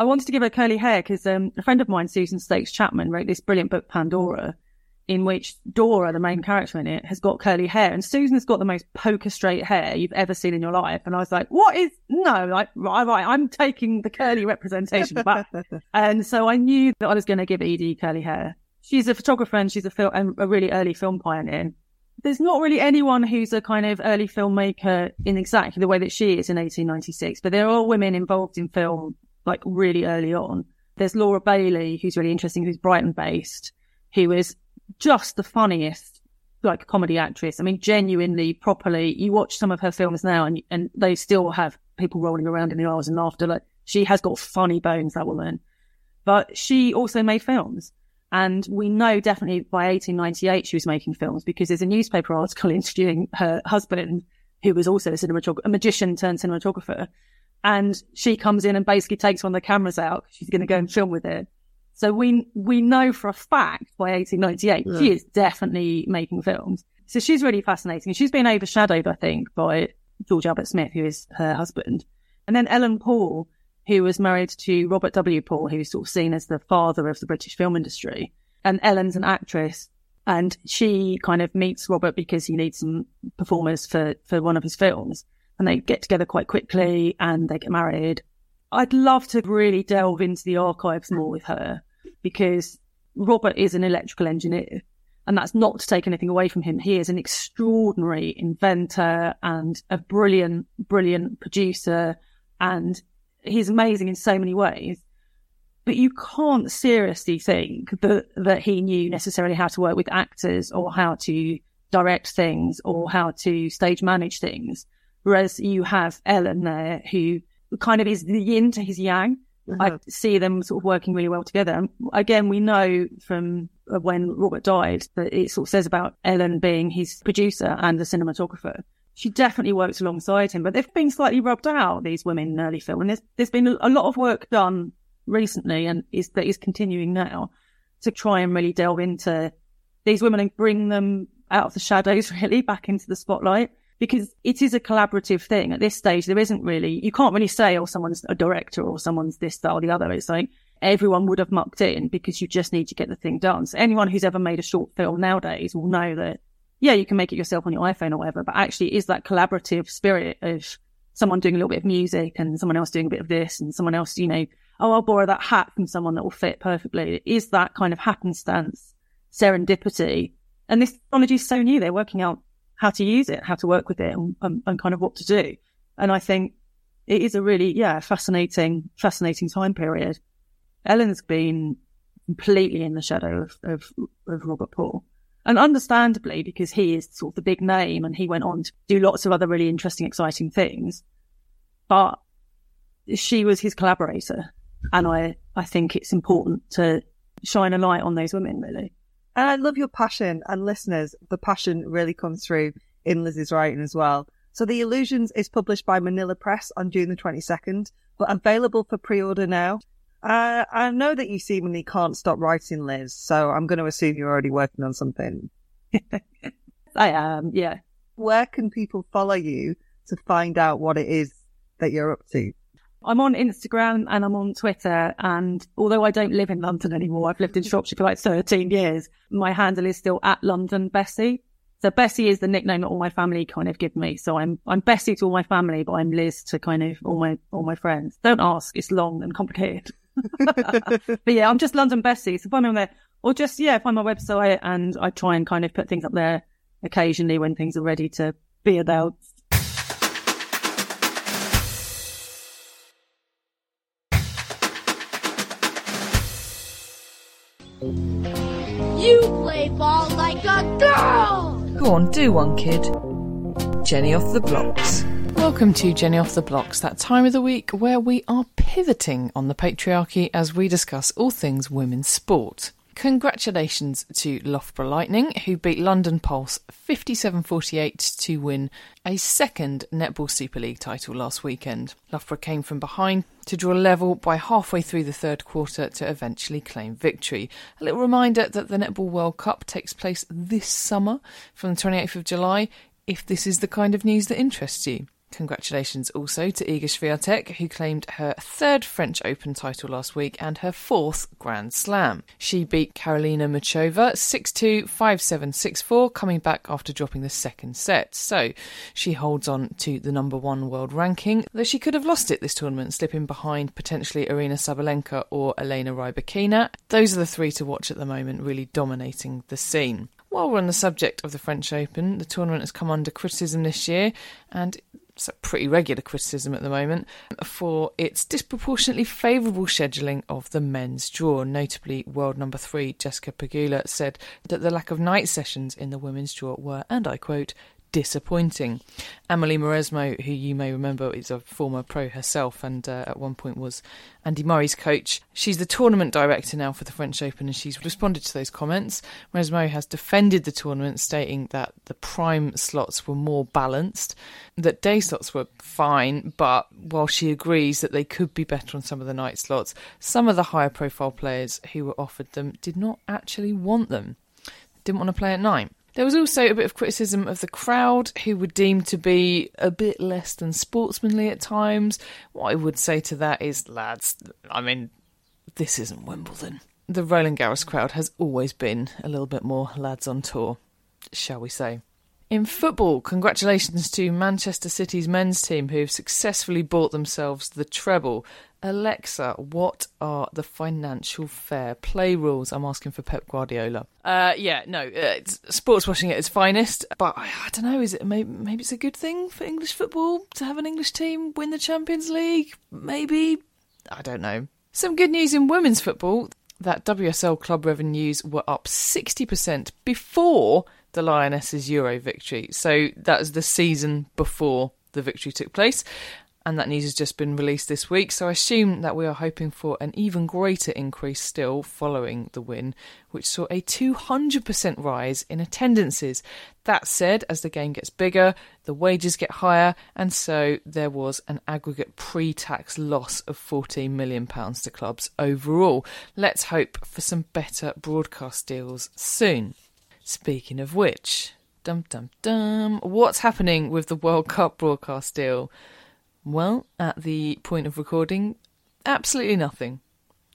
I wanted to give her curly hair because um, a friend of mine, Susan Stokes-Chapman, wrote this brilliant book, Pandora, in which Dora, the main character in it, has got curly hair, and Susan's got the most poker straight hair you've ever seen in your life. And I was like, "What is no? Like, right, right, I'm taking the curly representation back." and so I knew that I was going to give Edie curly hair. She's a photographer and she's a film, and a really early film pioneer. There's not really anyone who's a kind of early filmmaker in exactly the way that she is in 1896, but there are women involved in film like really early on. There's Laura Bayley, who's really interesting, who's Brighton based, who is just the funniest like comedy actress. I mean, genuinely, properly. You watch some of her films now, and and they still have people rolling around in the aisles and laughter. Like she has got funny bones, that woman. But she also made films, and we know definitely by 1898 she was making films because there's a newspaper article interviewing her husband, who was also a cinematographer, a magician turned cinematographer, and she comes in and basically takes one of the cameras out. She's going to go and film with it. So we we know for a fact by 1898 she is definitely making films. So she's really fascinating. She's been overshadowed, I think, by George Albert Smith, who is her husband, and then Ellen Paul, who was married to Robert W. Paul, who's sort of seen as the father of the British film industry. And Ellen's an actress, and she kind of meets Robert because he needs some performers for for one of his films, and they get together quite quickly and they get married. I'd love to really delve into the archives more with her because Robert is an electrical engineer And that's not to take anything away from him. He is an extraordinary inventor and a brilliant, brilliant producer. And he's amazing in so many ways. But you can't seriously think that, that he knew necessarily how to work with actors or how to direct things or how to stage manage things. Whereas you have Ellen there who kind of is the yin to his yang. Mm-hmm. I see them sort of working really well together. And again, we know from uh, when Robert died that it sort of says about Ellen being his producer and the cinematographer. She definitely works alongside him, but they've been slightly rubbed out, these women in early film. And there's, there's been a lot of work done recently and is that is continuing now to try and really delve into these women and bring them out of the shadows really back into the spotlight because it is a collaborative thing. At this stage, there isn't really, you can't really say, oh, someone's a director or someone's this, that, or the other. It's like everyone would have mucked in because you just need to get the thing done. So anyone who's ever made a short film nowadays will know that, yeah, you can make it yourself on your iPhone or whatever, but actually is that collaborative spirit of someone doing a little bit of music and someone else doing a bit of this and someone else, you know, oh, I'll borrow that hat from someone that will fit perfectly. It is that kind of happenstance, serendipity. And this technology is so new. They're working out how to use it, how to work with it and, and, and kind of what to do. And I think it is a really, yeah, fascinating, fascinating time period. Ellen's been completely in the shadow of, of, of Robert Paul. And understandably, because he is sort of the big name and he went on to do lots of other really interesting, exciting things. But she was his collaborator. And I, I think it's important to shine a light on those women, really. And I love your passion and listeners, the passion really comes through in Liz's writing as well. So The Illusions is published by Manilla Press on June the 22nd, but available for pre-order now. Uh, I know that you seemingly can't stop writing, Liz, so I'm going to assume you're already working on something. I am, yeah. Where can people follow you to find out what it is that you're up to? I'm on Instagram and I'm on Twitter. And although I don't live in London anymore, I've lived in Shropshire for like 13 years. My handle is still at London Bessie. So Bessie is the nickname that all my family kind of give me. So I'm, I'm Bessie to all my family, but I'm Liz to kind of all my, all my friends. Don't ask. It's long and complicated. but yeah, I'm just London Bessie. So find me on there or just, yeah, find my website and I try and kind of put things up there occasionally when things are ready to be announced. You play ball like a girl! Go on, do one, kid. Jenny off the blocks. Welcome to Jenny Off the Blocks, that time of the week where we are pivoting on the patriarchy as we discuss all things women's sport. Congratulations to Loughborough Lightning, who beat London Pulse 57 48 to win a second Netball Super League title last weekend. Loughborough came from behind to draw level by halfway through the third quarter to eventually claim victory. A little reminder that the Netball World Cup takes place this summer from the 28th of July, if this is the kind of news that interests you. Congratulations also to Iga Swiatek, who claimed her third French Open title last week and her fourth Grand Slam. She beat Karolina Muchova 6-2, 5-7, 6-4, coming back after dropping the second set. So she holds on to the number one world ranking, though she could have lost it this tournament, slipping behind potentially Aryna Sabalenka or Elena Rybakina. Those are the three to watch at the moment, really dominating the scene. While we're on the subject of the French Open, the tournament has come under criticism this year, and it's a pretty regular criticism at the moment, for its disproportionately favourable scheduling of the men's draw. Notably, world number three Jessica Pegula said that the lack of night sessions in the women's draw were, and I quote, disappointing. Amélie Mauresmo, who you may remember is a former pro herself and uh, at one point was Andy Murray's coach, she's the tournament director now for the French Open and she's responded to those comments. Mauresmo has defended the tournament, stating that the prime slots were more balanced, that day slots were fine, but while she agrees that they could be better on some of the night slots, some of the higher profile players who were offered them did not actually want them. Didn't want to play at night. There was also a bit of criticism of the crowd, who were deemed to be a bit less than sportsmanly at times. What I would say to that is, lads, I mean, this isn't Wimbledon. The Roland Garros crowd has always been a little bit more lads on tour, shall we say. In football, congratulations to Manchester City's men's team who have successfully bought themselves the treble Alexa, what are the financial fair play rules? I'm asking for Pep Guardiola. Uh, yeah, no, uh, it's sports washing at its finest, but I, I don't know. Is it maybe, maybe it's a good thing for English football to have an English team win the Champions League? Maybe I don't know. Some good news in women's football that WSL club revenues were up 60% before the Lionesses Euro victory. So that was the season before the victory took place. And that news has just been released this week, so I assume that we are hoping for an even greater increase still following the win, which saw a 200% rise in attendances. That said, as the game gets bigger, the wages get higher, and so there was an aggregate pre tax loss of £14 million to clubs overall. Let's hope for some better broadcast deals soon. Speaking of which, dum dum dum, what's happening with the World Cup broadcast deal? Well, at the point of recording, absolutely nothing.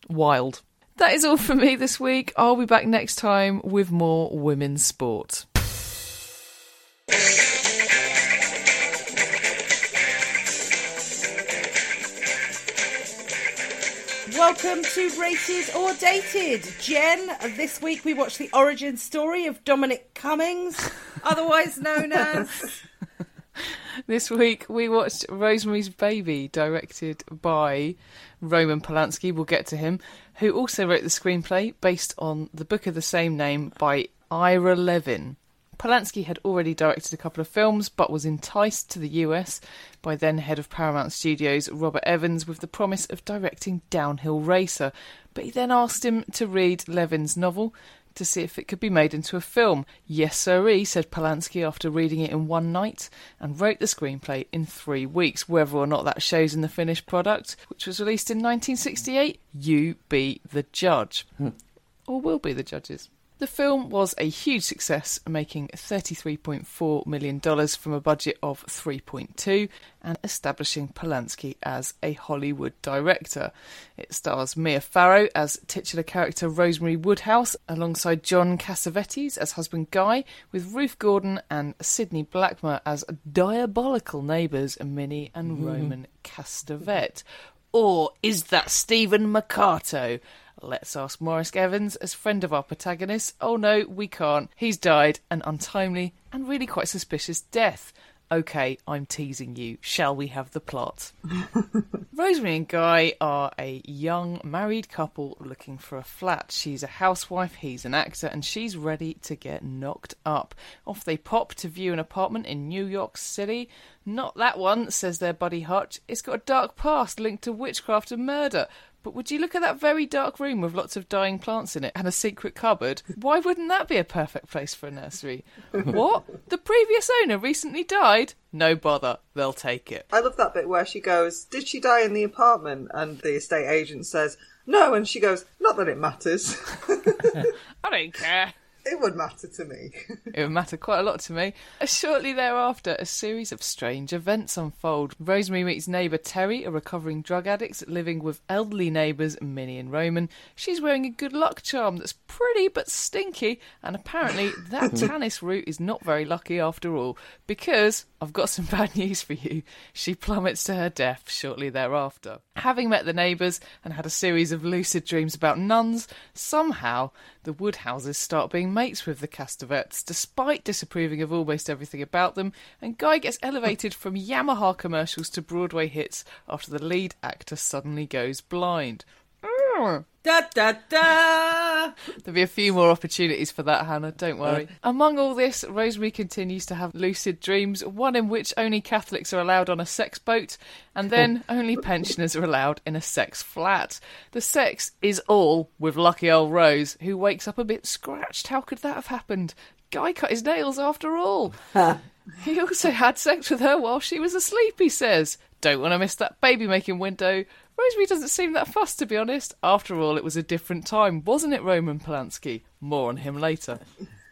Wild. That is all for me this week. I'll be back next time with more women's sport. Welcome to Rated or Dated. Jen, this week we watch the origin story of Dominic Cummings, otherwise known as. This week we watched Rosemary's Baby, directed by Roman Polanski. We'll get to him, who also wrote the screenplay based on the book of the same name by Ira Levin. Polanski had already directed a couple of films, but was enticed to the US by then head of Paramount Studios Robert Evans with the promise of directing Downhill Racer. But he then asked him to read Levin's novel to see if it could be made into a film. Yes, sirree, said Polanski after reading it in one night, and wrote the screenplay in three weeks. Whether or not that shows in the finished product, which was released in 1968, you be the judge. Hmm. Or will be the judges. The film was a huge success, making $33.4 million from a budget of 3.2 and establishing Polanski as a Hollywood director. It stars Mia Farrow as titular character Rosemary Woodhouse, alongside John Cassavetes as husband Guy, with Ruth Gordon and Sidney Blackmer as diabolical neighbours Minnie and mm-hmm. Roman Castevet. Or is that Stephen Marcato? Let's ask Maurice Evans as friend of our protagonist. Oh no, we can't. He's died an untimely and really quite suspicious death. Okay, I'm teasing you. Shall we have the plot? Rosemary and Guy are a young married couple looking for a flat. She's a housewife, he's an actor, and she's ready to get knocked up. Off they pop to view an apartment in New York City. Not that one, says their buddy Hutch. It's got a dark past linked to witchcraft and murder. But would you look at that very dark room with lots of dying plants in it and a secret cupboard? Why wouldn't that be a perfect place for a nursery? what? The previous owner recently died? No bother, they'll take it. I love that bit where she goes, Did she die in the apartment? And the estate agent says, No. And she goes, Not that it matters. I don't care. It would matter to me. It would matter quite a lot to me. Uh, shortly thereafter, a series of strange events unfold. Rosemary meets neighbour Terry, a recovering drug addict living with elderly neighbours Minnie and Roman. She's wearing a good luck charm that's pretty but stinky, and apparently that Tannis root is not very lucky after all, because I've got some bad news for you. She plummets to her death shortly thereafter. Having met the neighbours and had a series of lucid dreams about nuns, somehow the Woodhouses start being mates with the Castevets, despite disapproving of almost everything about them, and Guy gets elevated from Yamaha commercials to Broadway hits after the lead actor suddenly goes blind. Mm. Da da da! There'll be a few more opportunities for that, Hannah, don't worry. Among all this, Rosemary continues to have lucid dreams, one in which only Catholics are allowed on a sex boat, and then only pensioners are allowed in a sex flat. The sex is all with lucky old Rose, who wakes up a bit scratched. How could that have happened? Guy cut his nails after all. he also had sex with her while she was asleep, he says. Don't want to miss that baby making window. Rosemary doesn't seem that fussed, to be honest. After all, it was a different time, wasn't it, Roman Polanski? More on him later.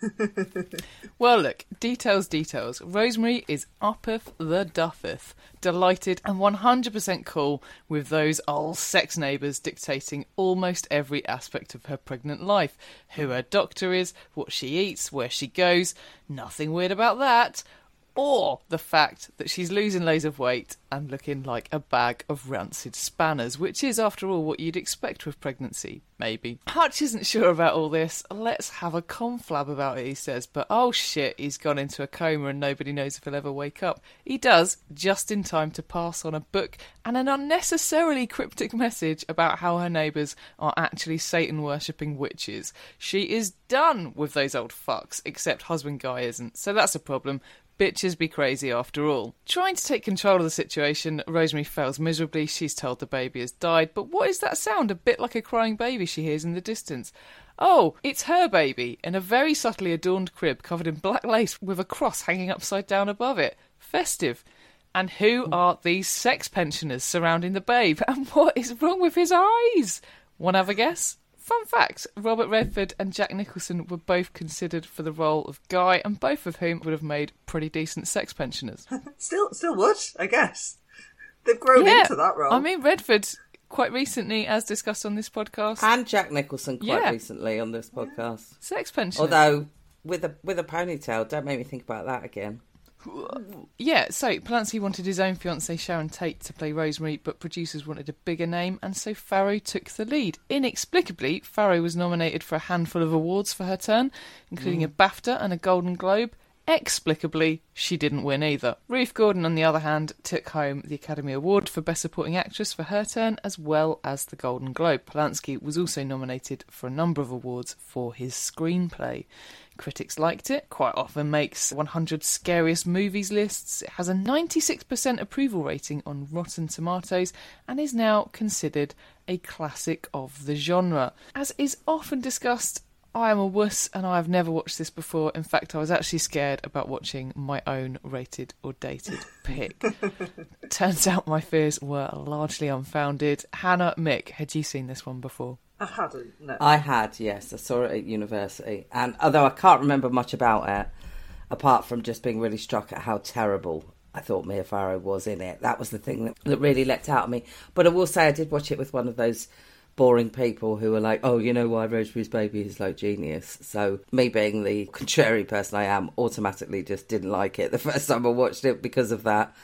well, look, details, details. Rosemary is uppeth the duffeth, delighted and 100% cool with those old sex neighbours dictating almost every aspect of her pregnant life. Who her doctor is, what she eats, where she goes. Nothing weird about that. Or the fact that she's losing loads of weight and looking like a bag of rancid spanners, which is, after all, what you'd expect with pregnancy, maybe. Hutch isn't sure about all this. Let's have a conflab about it, he says, but oh shit, he's gone into a coma and nobody knows if he'll ever wake up. He does, just in time to pass on a book and an unnecessarily cryptic message about how her neighbours are actually Satan worshipping witches. She is done with those old fucks, except husband guy isn't, so that's a problem. Bitches be crazy after all. Trying to take control of the situation, Rosemary fails miserably. She's told the baby has died, but what is that sound? A bit like a crying baby she hears in the distance. Oh, it's her baby in a very subtly adorned crib covered in black lace with a cross hanging upside down above it. Festive. And who are these sex pensioners surrounding the babe? And what is wrong with his eyes? Have a guess? Fun fact Robert Redford and Jack Nicholson were both considered for the role of Guy, and both of whom would have made pretty decent sex pensioners. Still, still would, I guess. They've grown Yeah, into that role. I mean, Redford, quite recently, as discussed on this podcast, And Jack Nicholson quite Yeah. recently on this podcast. sex pensioner. Although with a with a ponytail, don't make me think about that again. Yeah, so Polanski wanted his own fiancée Sharon Tate to play Rosemary, but producers wanted a bigger name, and so Farrow took the lead. Inexplicably, Farrow was nominated for a handful of awards for her turn, including a mm. BAFTA and a Golden Globe. Explicably, she didn't win either. Ruth Gordon, on the other hand, took home the Academy Award for Best Supporting Actress for her turn, as well as the Golden Globe. Polanski was also nominated for a number of awards for his screenplay. Critics liked it, quite often makes 100 scariest movies lists. It has a 96% approval rating on Rotten Tomatoes and is now considered a classic of the genre. As is often discussed, I am a wuss and I have never watched this before. In fact, I was actually scared about watching my own rated or dated pick. Turns out my fears were largely unfounded. Hannah, Mick, had you seen this one before? I hadn't, no. I had, yes. I saw it at university. And although I can't remember much about it, apart from just being really struck at how terrible I thought Mia Farrow was in it, that was the thing that, that really leapt out at me. But I will say I did watch it with one of those boring people who were like, oh, you know why Rosemary's Baby is like genius. So me being the contrary person I am, automatically just didn't like it the first time I watched it because of that.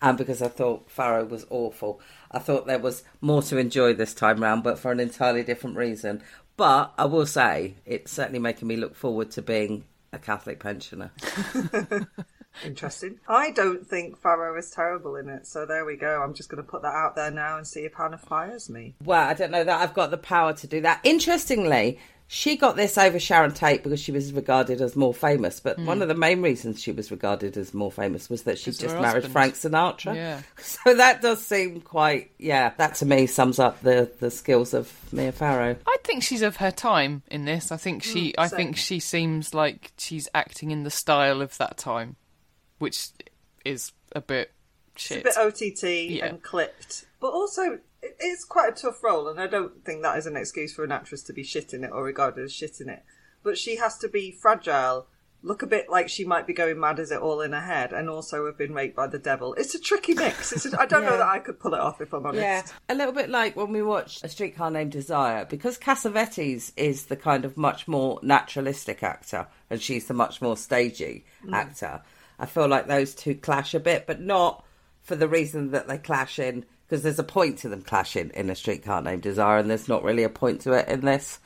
And because I thought Farrow was awful. I thought there was more to enjoy this time round, but for an entirely different reason. But I will say, it's certainly making me look forward to being a Catholic pensioner. Interesting. I don't think Farrow is terrible in it, so there we go. I'm just going to put that out there now and see if Hannah fires me. Well, I don't know that I've got the power to do that. Interestingly, she got this over Sharon Tate because she was regarded as more famous. But one mm. of the main reasons she was regarded as more famous was that she just married husband. Frank Sinatra. Yeah. So that does seem quite, yeah, that to me sums up the, the skills of Mia Farrow. I think she's of her time in this. I think she. Mm, I think she seems like she's acting in the style of that time, which is a bit shit. It's a bit OTT Yeah. and clipped, but also it's quite a tough role, and I don't think that is an excuse for an actress to be shit in it or regarded as shit in it. But she has to be fragile, look a bit like she might be going mad as it all in her head, and also have been raped by the devil. It's a tricky mix. It's a, I don't know that I could pull it off if I'm honest. Yeah, a little bit like when we watched A Streetcar Named Desire, because Cassavetes is the kind of much more naturalistic actor, and she's the much more stagey mm. actor. I feel like those two clash a bit, but not for the reason that they clash in, because there's a point to them clashing in A Streetcar Named Desire, and there's not really a point to it in this.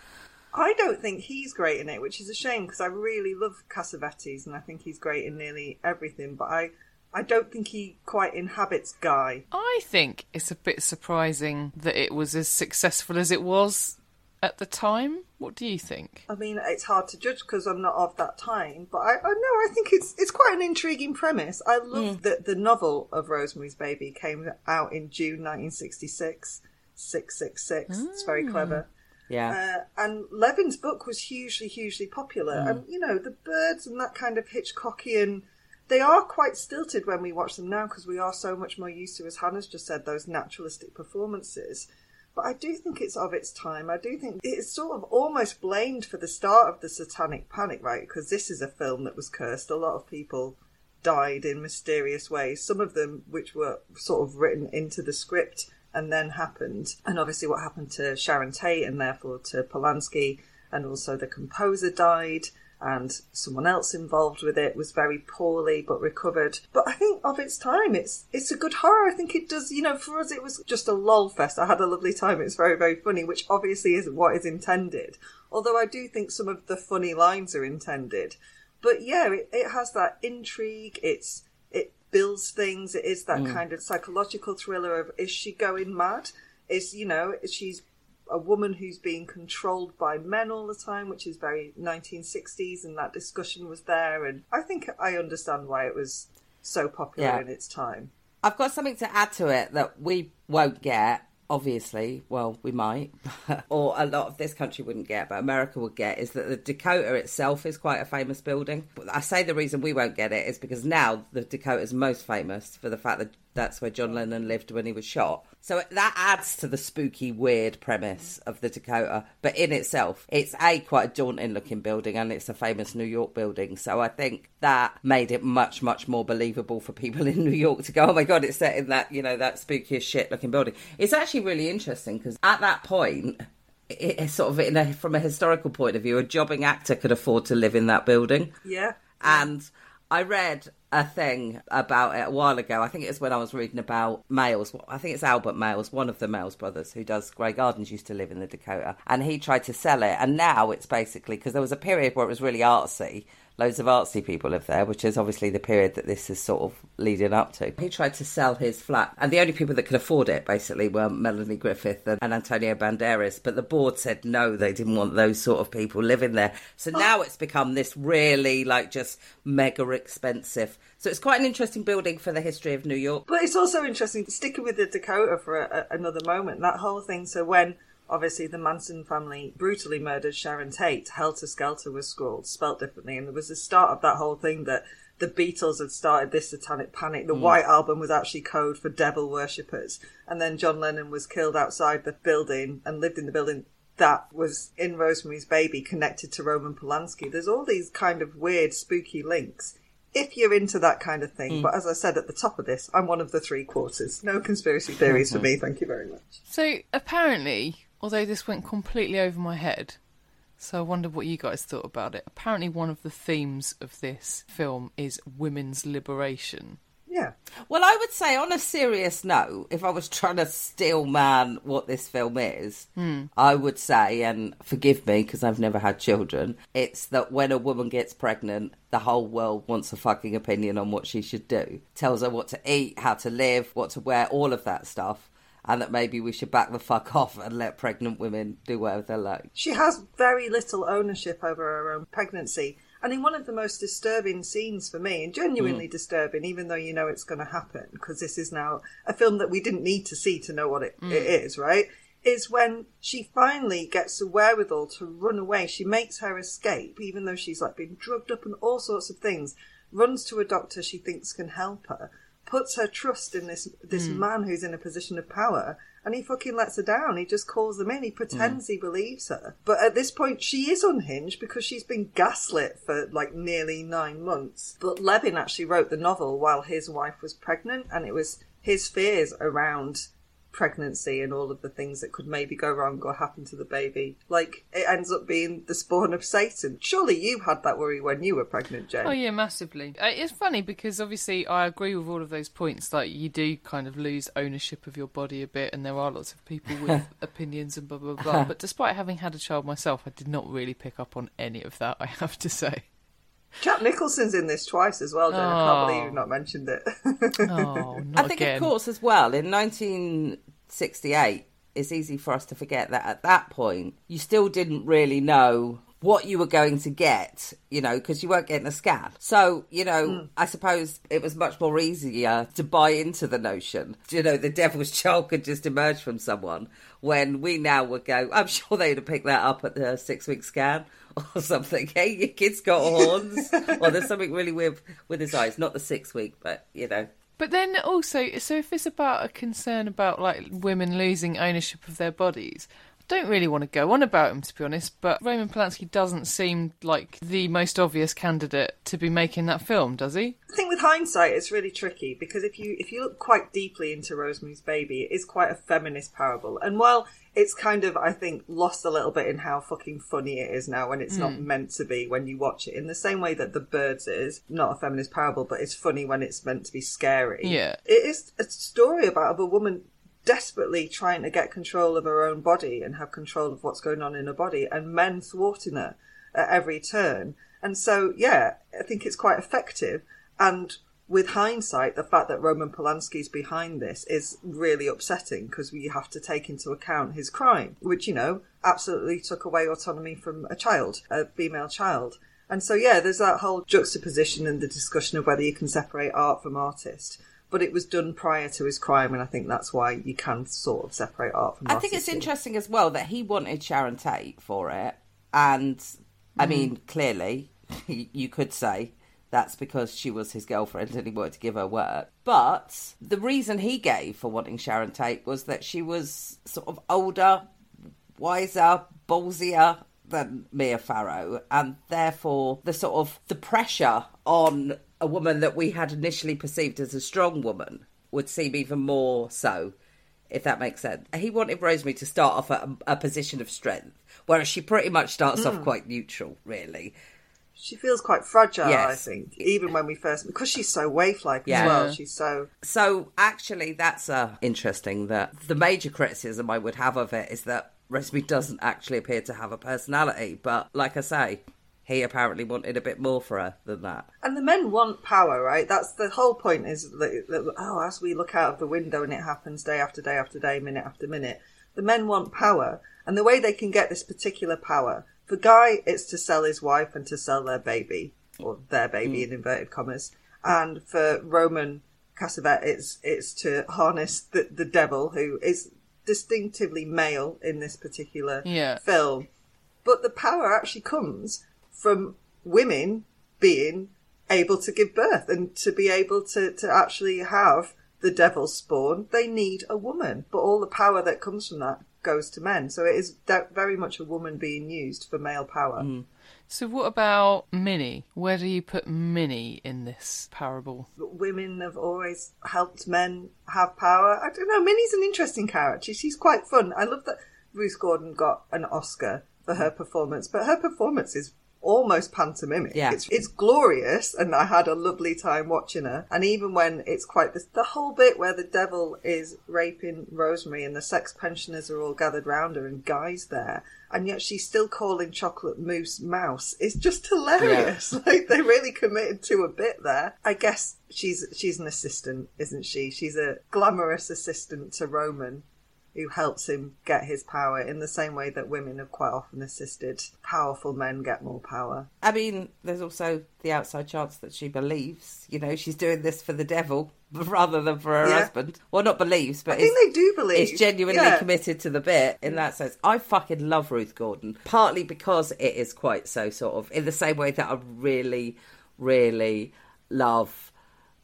I don't think he's great in it, which is a shame because I really love Cassavetes and I think he's great in nearly everything. But I, I don't think he quite inhabits Guy. I think it's a bit surprising that it was as successful as it was at the time. What do you think? I mean, it's hard to judge because I'm not of that time, but I, I know I think it's it's quite an intriguing premise. I love mm. that the novel of Rosemary's Baby came out in June 1966. Six six six. It's very mm. clever. Yeah. Uh, and Levin's book was hugely, hugely popular. Mm. And, you know, the birds and that kind of Hitchcockian, they are quite stilted when we watch them now because we are so much more used to, as Hannah's just said, those naturalistic performances. But I do think it's of its time. I do think it's sort of almost blamed for the start of the satanic panic, right? Because this is a film that was cursed. A lot of people died in mysterious ways. Some of them, which were sort of written into the script and then happened. And obviously, what happened to Sharon Tate and therefore to Polanski, and also the composer died. And someone else involved with it was very poorly but recovered. But I think of its time, it's it's a good horror. I think it does. You know, for us, it was just a lol fest. I had a lovely time. It's very very funny, which obviously isn't what is intended. Although I do think some of the funny lines are intended. But yeah, it, it has that intrigue. It's it builds things. It is that Mm. kind of psychological thriller of is she going mad? Is you know she's a woman who's being controlled by men all the time, which is very 1960s, and that discussion was there. And I think I understand why it was so popular Yeah. in its time. I've got something to add to it that we won't get. Obviously, well, we might, or a lot of this country wouldn't get, but America would get. Is that the Dakota itself is quite a famous building? But I say the reason we won't get it is because now the Dakota is most famous for the fact that that's where John Lennon lived when he was shot. So that adds to the spooky, weird premise of the Dakota. But in itself, it's a quite a daunting looking building and it's a famous New York building. So I think that made it much, much more believable for people in New York to go, oh my God, it's set in that, you know, that spooky as shit looking building. It's actually really interesting because at that point, it, it's sort of in a, from a historical point of view, a jobbing actor could afford to live in that building. Yeah. And I read a thing about it a while ago. I think it was when I was reading about Maysles. I think it's Albert Maysles, one of the Maysles brothers who does Grey Gardens, used to live in the Dakota. And he tried to sell it. And now it's basically because there was a period where it was really artsy. Loads of artsy people live there, which is obviously the period that this is sort of leading up to. He tried to sell his flat, and the only people that could afford it basically were Melanie Griffith and, and Antonio Banderas. But the board said no, they didn't want those sort of people living there. So oh. now it's become this really like just mega expensive. So it's quite an interesting building for the history of New York. But it's also interesting, sticking with the Dakota for a, a, another moment, that whole thing. So when obviously the Manson family brutally murdered Sharon Tate, Helter Skelter was scrawled, spelt differently, and there was the start of that whole thing that the Beatles had started this satanic panic. The Mm. White Album was actually code for devil worshippers, and then John Lennon was killed outside the building and lived in the building. That was in Rosemary's Baby connected to Roman Polanski. There's all these kind of weird, spooky links if you're into that kind of thing. Mm. But as I said at the top of this, I'm one of the three quarters. No conspiracy theories for me. Thank you very much. So apparently, although this went completely over my head, so I wonder what you guys thought about it. Apparently, one of the themes of this film is women's liberation. Yeah. Well, I would say, on a serious note, if I was trying to steel man what this film is, Hmm. I would say, and forgive me because I've never had children, it's that when a woman gets pregnant, the whole world wants a fucking opinion on what she should do. Tells her what to eat, how to live, what to wear, all of that stuff. And that maybe we should back the fuck off and let pregnant women do whatever they like. She has very little ownership over her own pregnancy. And in one of the most disturbing scenes for me, and genuinely Mm. disturbing, even though you know it's going to happen, because this is now a film that we didn't need to see to know what it, Mm. it is, right? Is when she finally gets the wherewithal to run away. She makes her escape, even though she's like been drugged up and all sorts of things. Runs to a doctor she thinks can help her. Puts her trust in this this Mm. man who's in a position of power, and he fucking lets her down. He just calls them in. He pretends he believes her, but at this point she is unhinged because she's been gaslit for like nearly nine months. But Levin actually wrote the novel while his wife was pregnant, and it was his fears around pregnancy and all of the things that could maybe go wrong or happen to the baby. Like it ends up being the spawn of Satan. Surely you had that worry when you were pregnant, Jen. Oh yeah, massively. Uh, It's funny because obviously I agree with all of those points. Like you do kind of lose ownership of your body a bit, and there are lots of people with opinions and blah blah blah. But despite having had a child myself, I did not really pick up on any of that. I have to say. Jack Nicholson's in this twice as well, Jen. I Oh. can't believe you've oh. not mentioned it. Oh, I think, again. of course, as well, in 1968, it's easy for us to forget that at that point, you still didn't really know what you were going to get, you know, because you weren't getting a scan. So, you know, hmm. I suppose it was much more easier to buy into the notion, you know, the devil's child could just emerge from someone when we now would go, I'm sure they'd have picked that up at the six week scan or something. Hey, your kid's got horns. or there's something really weird with his eyes. Not the six week, but, you know. But then also, so if it's about a concern about like women losing ownership of their bodies, don't really want to go on about him, to be honest, but Roman Polanski doesn't seem like the most obvious candidate to be making that film, does he? I think with hindsight, it's really tricky because if you if you look quite deeply into Rosemary's Baby, it is quite a feminist parable. And while it's kind of, I think, lost a little bit in how fucking funny it is now when it's not Mm. meant to be when you watch it. In the same way that The Birds is not a feminist parable, but it's funny when it's meant to be scary. Yeah. It is a story about a woman desperately trying to get control of her own body and have control of what's going on in her body, and men thwarting her at every turn. And so, yeah, I think it's quite effective. And with hindsight, the fact that Roman Polanski's behind this is really upsetting because we have to take into account his crime, which, you know, absolutely took away autonomy from a child, a female child. And so, yeah, there's that whole juxtaposition and the discussion of whether you can separate art from artist. But it was done prior to his crime, and I think that's why you can sort of separate art from I think it's interesting as well that he wanted Sharon Tate for it, and I Mhm. mean, clearly, you could say that's because she was his girlfriend and he wanted to give her work. But the reason he gave for wanting Sharon Tate was that she was sort of older, wiser, ballsier than Mia Farrow, and therefore the sort of the pressure on a woman that we had initially perceived as a strong woman would seem even more so if that makes sense. He wanted Rosemary to start off at a, a position of strength, whereas she pretty much starts off Mm. quite neutral, really. She feels quite fragile, I think, even when we first because she's so waif-like Yeah. as well. She's so So actually, that's uh, interesting. That the major criticism I would have of it is that Rosemary doesn't actually appear to have a personality. But like I say, he apparently wanted a bit more for her than that. And the men want power, right? That's the whole point. Is that, that oh, as we look out of the window and it happens day after day after day, minute after minute, the men want power, and the way they can get this particular power. For Guy, it's to sell his wife and to sell their baby, or their baby hmm. in inverted commas. And for Roman Castevet, it's it's to harness the, the devil, who is distinctively male in this particular Yeah. film. But the power actually comes from women being able to give birth and to be able to, to actually have the devil's spawn. They need a woman, but all the power that comes from that goes to men. So it is very much a woman being used for male power. Hmm. So what about Minnie? Where do you put Minnie in this parable? Women have always helped men have power. I don't know. Minnie's an interesting character. She's quite fun. I love that Ruth Gordon got an Oscar for her performance, but her performance is almost pantomimic. Yeah. It's, it's glorious, and I had a lovely time watching her. And even when it's quite the, the whole bit where the devil is raping Rosemary and the sex pensioners are all gathered round her and Guy's there, and yet she's still calling chocolate mousse mouse. It's just hilarious. Like they really committed to a bit there. I guess she's she's an assistant, isn't she? She's a glamorous assistant to Roman who helps him get his power in the same way that women have quite often assisted powerful men get more power. I mean, there's also the outside chance that she believes, you know, she's doing this for the devil rather than for her Yeah. husband. Well, not believes, but I think they do believe. Is genuinely Yeah. committed to the bit in that sense. I fucking love Ruth Gordon, partly because it is quite so sort of in the same way that I really, really love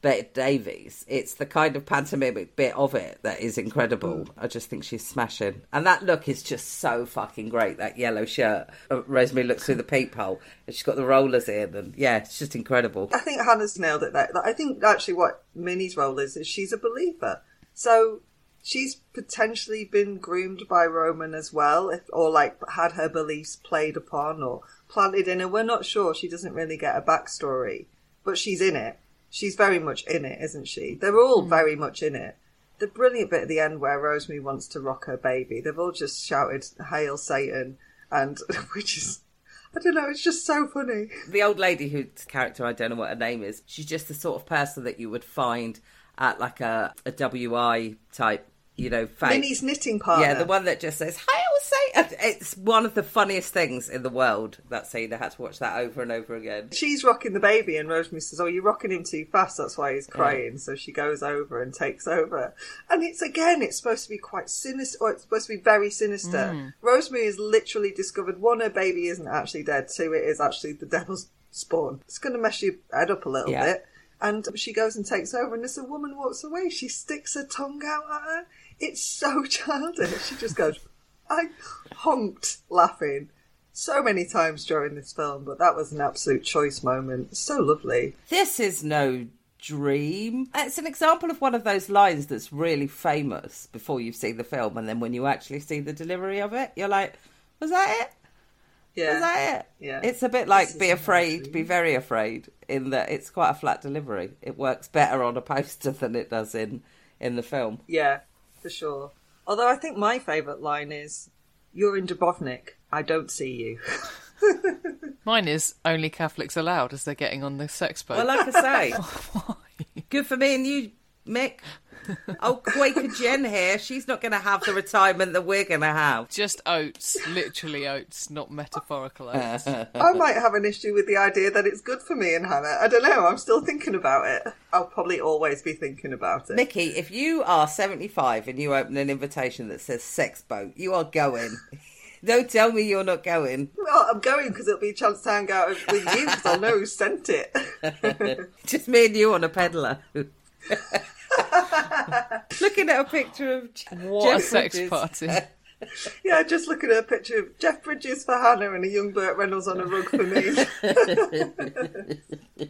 Bette Davis. It's the kind of pantomimic bit of it that is incredible. Mm. I just think she's smashing, and that look is just so fucking great. That yellow shirt. Uh, Rosemary looks through the peephole, and she's got the rollers in, and yeah, it's just incredible. I think Hannah's nailed it there. I think actually what Minnie's role is is she's a believer. So she's potentially been groomed by Roman as well, if, or like had her beliefs played upon or planted in her. We're not sure. She doesn't really get a backstory, but she's in it. She's very much in it, isn't she? They're all mm. very much in it. The brilliant bit at the end where Rosemary wants to rock her baby, they've all just shouted "Hail Satan," and which is, I don't know, it's just so funny. the old lady whose character I don't know what her name is. She's just the sort of person that you would find at like a a WI type, you know, fake. Minnie's knitting partner. Yeah, the one that just says "Hail Satan." It's one of the funniest things in the world. That scene. I had to watch that over and over again. She's rocking the baby, and Rosemary says, "Oh, you're rocking him too fast. That's why he's crying." So she goes over and takes over, and it's again, it's supposed to be quite sinister, or it's supposed to be very sinister. Mm. Rosemary has literally discovered one, her baby isn't actually dead. Two, it is actually the devil's spawn. It's going to mess your head up a little Yeah. bit. And she goes and takes over, and as a woman walks away, she sticks her tongue out at her. It's so childish. She just goes. I honked laughing so many times during this film, but that was an absolute choice moment. So lovely. This is no dream. It's an example of one of those lines that's really famous before you've seen the film, and then when you actually see the delivery of it, you're like, was that it? Yeah. Was that it? Yeah. It's a bit like be afraid, be very afraid, in that it's quite a flat delivery. It works better on a poster than it does in in the film. Yeah, for sure. Although I think my favourite line is, "You're in Dubrovnik. I don't see you." Mine is only Catholics allowed as they're getting on the sex boat. Well, like I say, good for me and you, Mick. Oh, Quaker Jen here. She's not going to have the retirement that we're going to have. Just oats, literally oats, not metaphorical oats. I might have an issue with the idea that it's good for me and Hannah. I don't know. I'm still thinking about it. I'll probably always be thinking about it. Mickey, if you are 75 and you open an invitation that says sex boat, you are going. Don't tell me you're not going. Well, I'm going because it'll be a chance to hang out with you because I'll know who sent it. Just me and you on a peddler. Looking at a picture of What Jeff a sex Bridges. party. yeah, just looking at a picture of Jeff Bridges for Hannah and a young Burt Reynolds on a rug for me.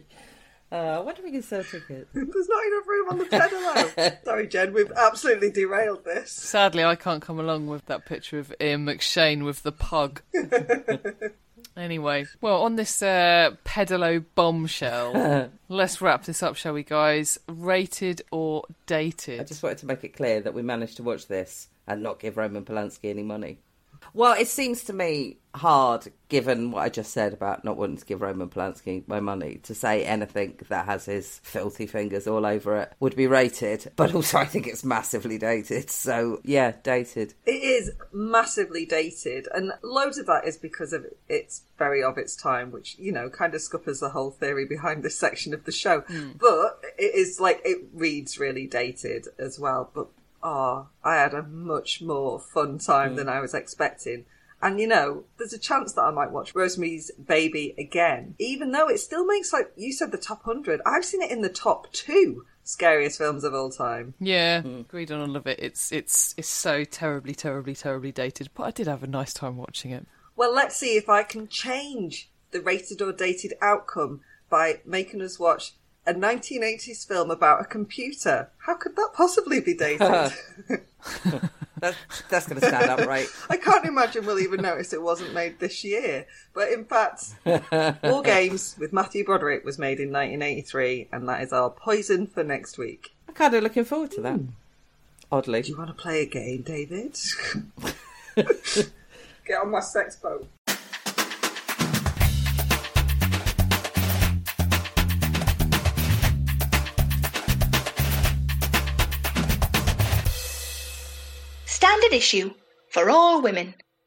Uh, when do we can sell tickets? There's not enough room on the pedalo. Sorry, Jen, we've absolutely derailed this. Sadly, I can't come along with that picture of Ian McShane with the pug. Anyway, well, on this uh, pedalo bombshell, let's wrap this up, shall we, guys? Rated or dated? I just wanted to make it clear that we managed to watch this and not give Roman Polanski any money. Well, it seems to me hard, given what I just said about not wanting to give Roman Polanski my money, to say anything that has his filthy fingers all over it would be rated. But also, I think it's massively dated. So, yeah, dated. It is massively dated, and loads of that is because of it's very of its time, which you know kind of scuppers the whole theory behind this section of the show. Hmm. But it is like it reads really dated as well. But oh, I had a much more fun time mm. than I was expecting. And you know, there's a chance that I might watch Rosemary's Baby again, even though it still makes like you said the top hundred. I've seen it in the top two scariest films of all time. Yeah, hmm. agreed on all of it. It's it's it's so terribly, terribly, terribly dated, but I did have a nice time watching it. Well, let's see if I can change the rated or dated outcome by making us watch a 1980s film about a computer. How could that possibly be dated? That's, that's going to stand up, right? I can't imagine we'll even notice it wasn't made this year. But in fact, War Games with Matthew Broderick was made in 1983, and that is our poison for next week. I'm kind of looking forward to that. Hmm. Oddly. Do you want to play a game, David? Get on my sex boat. Issue for all women.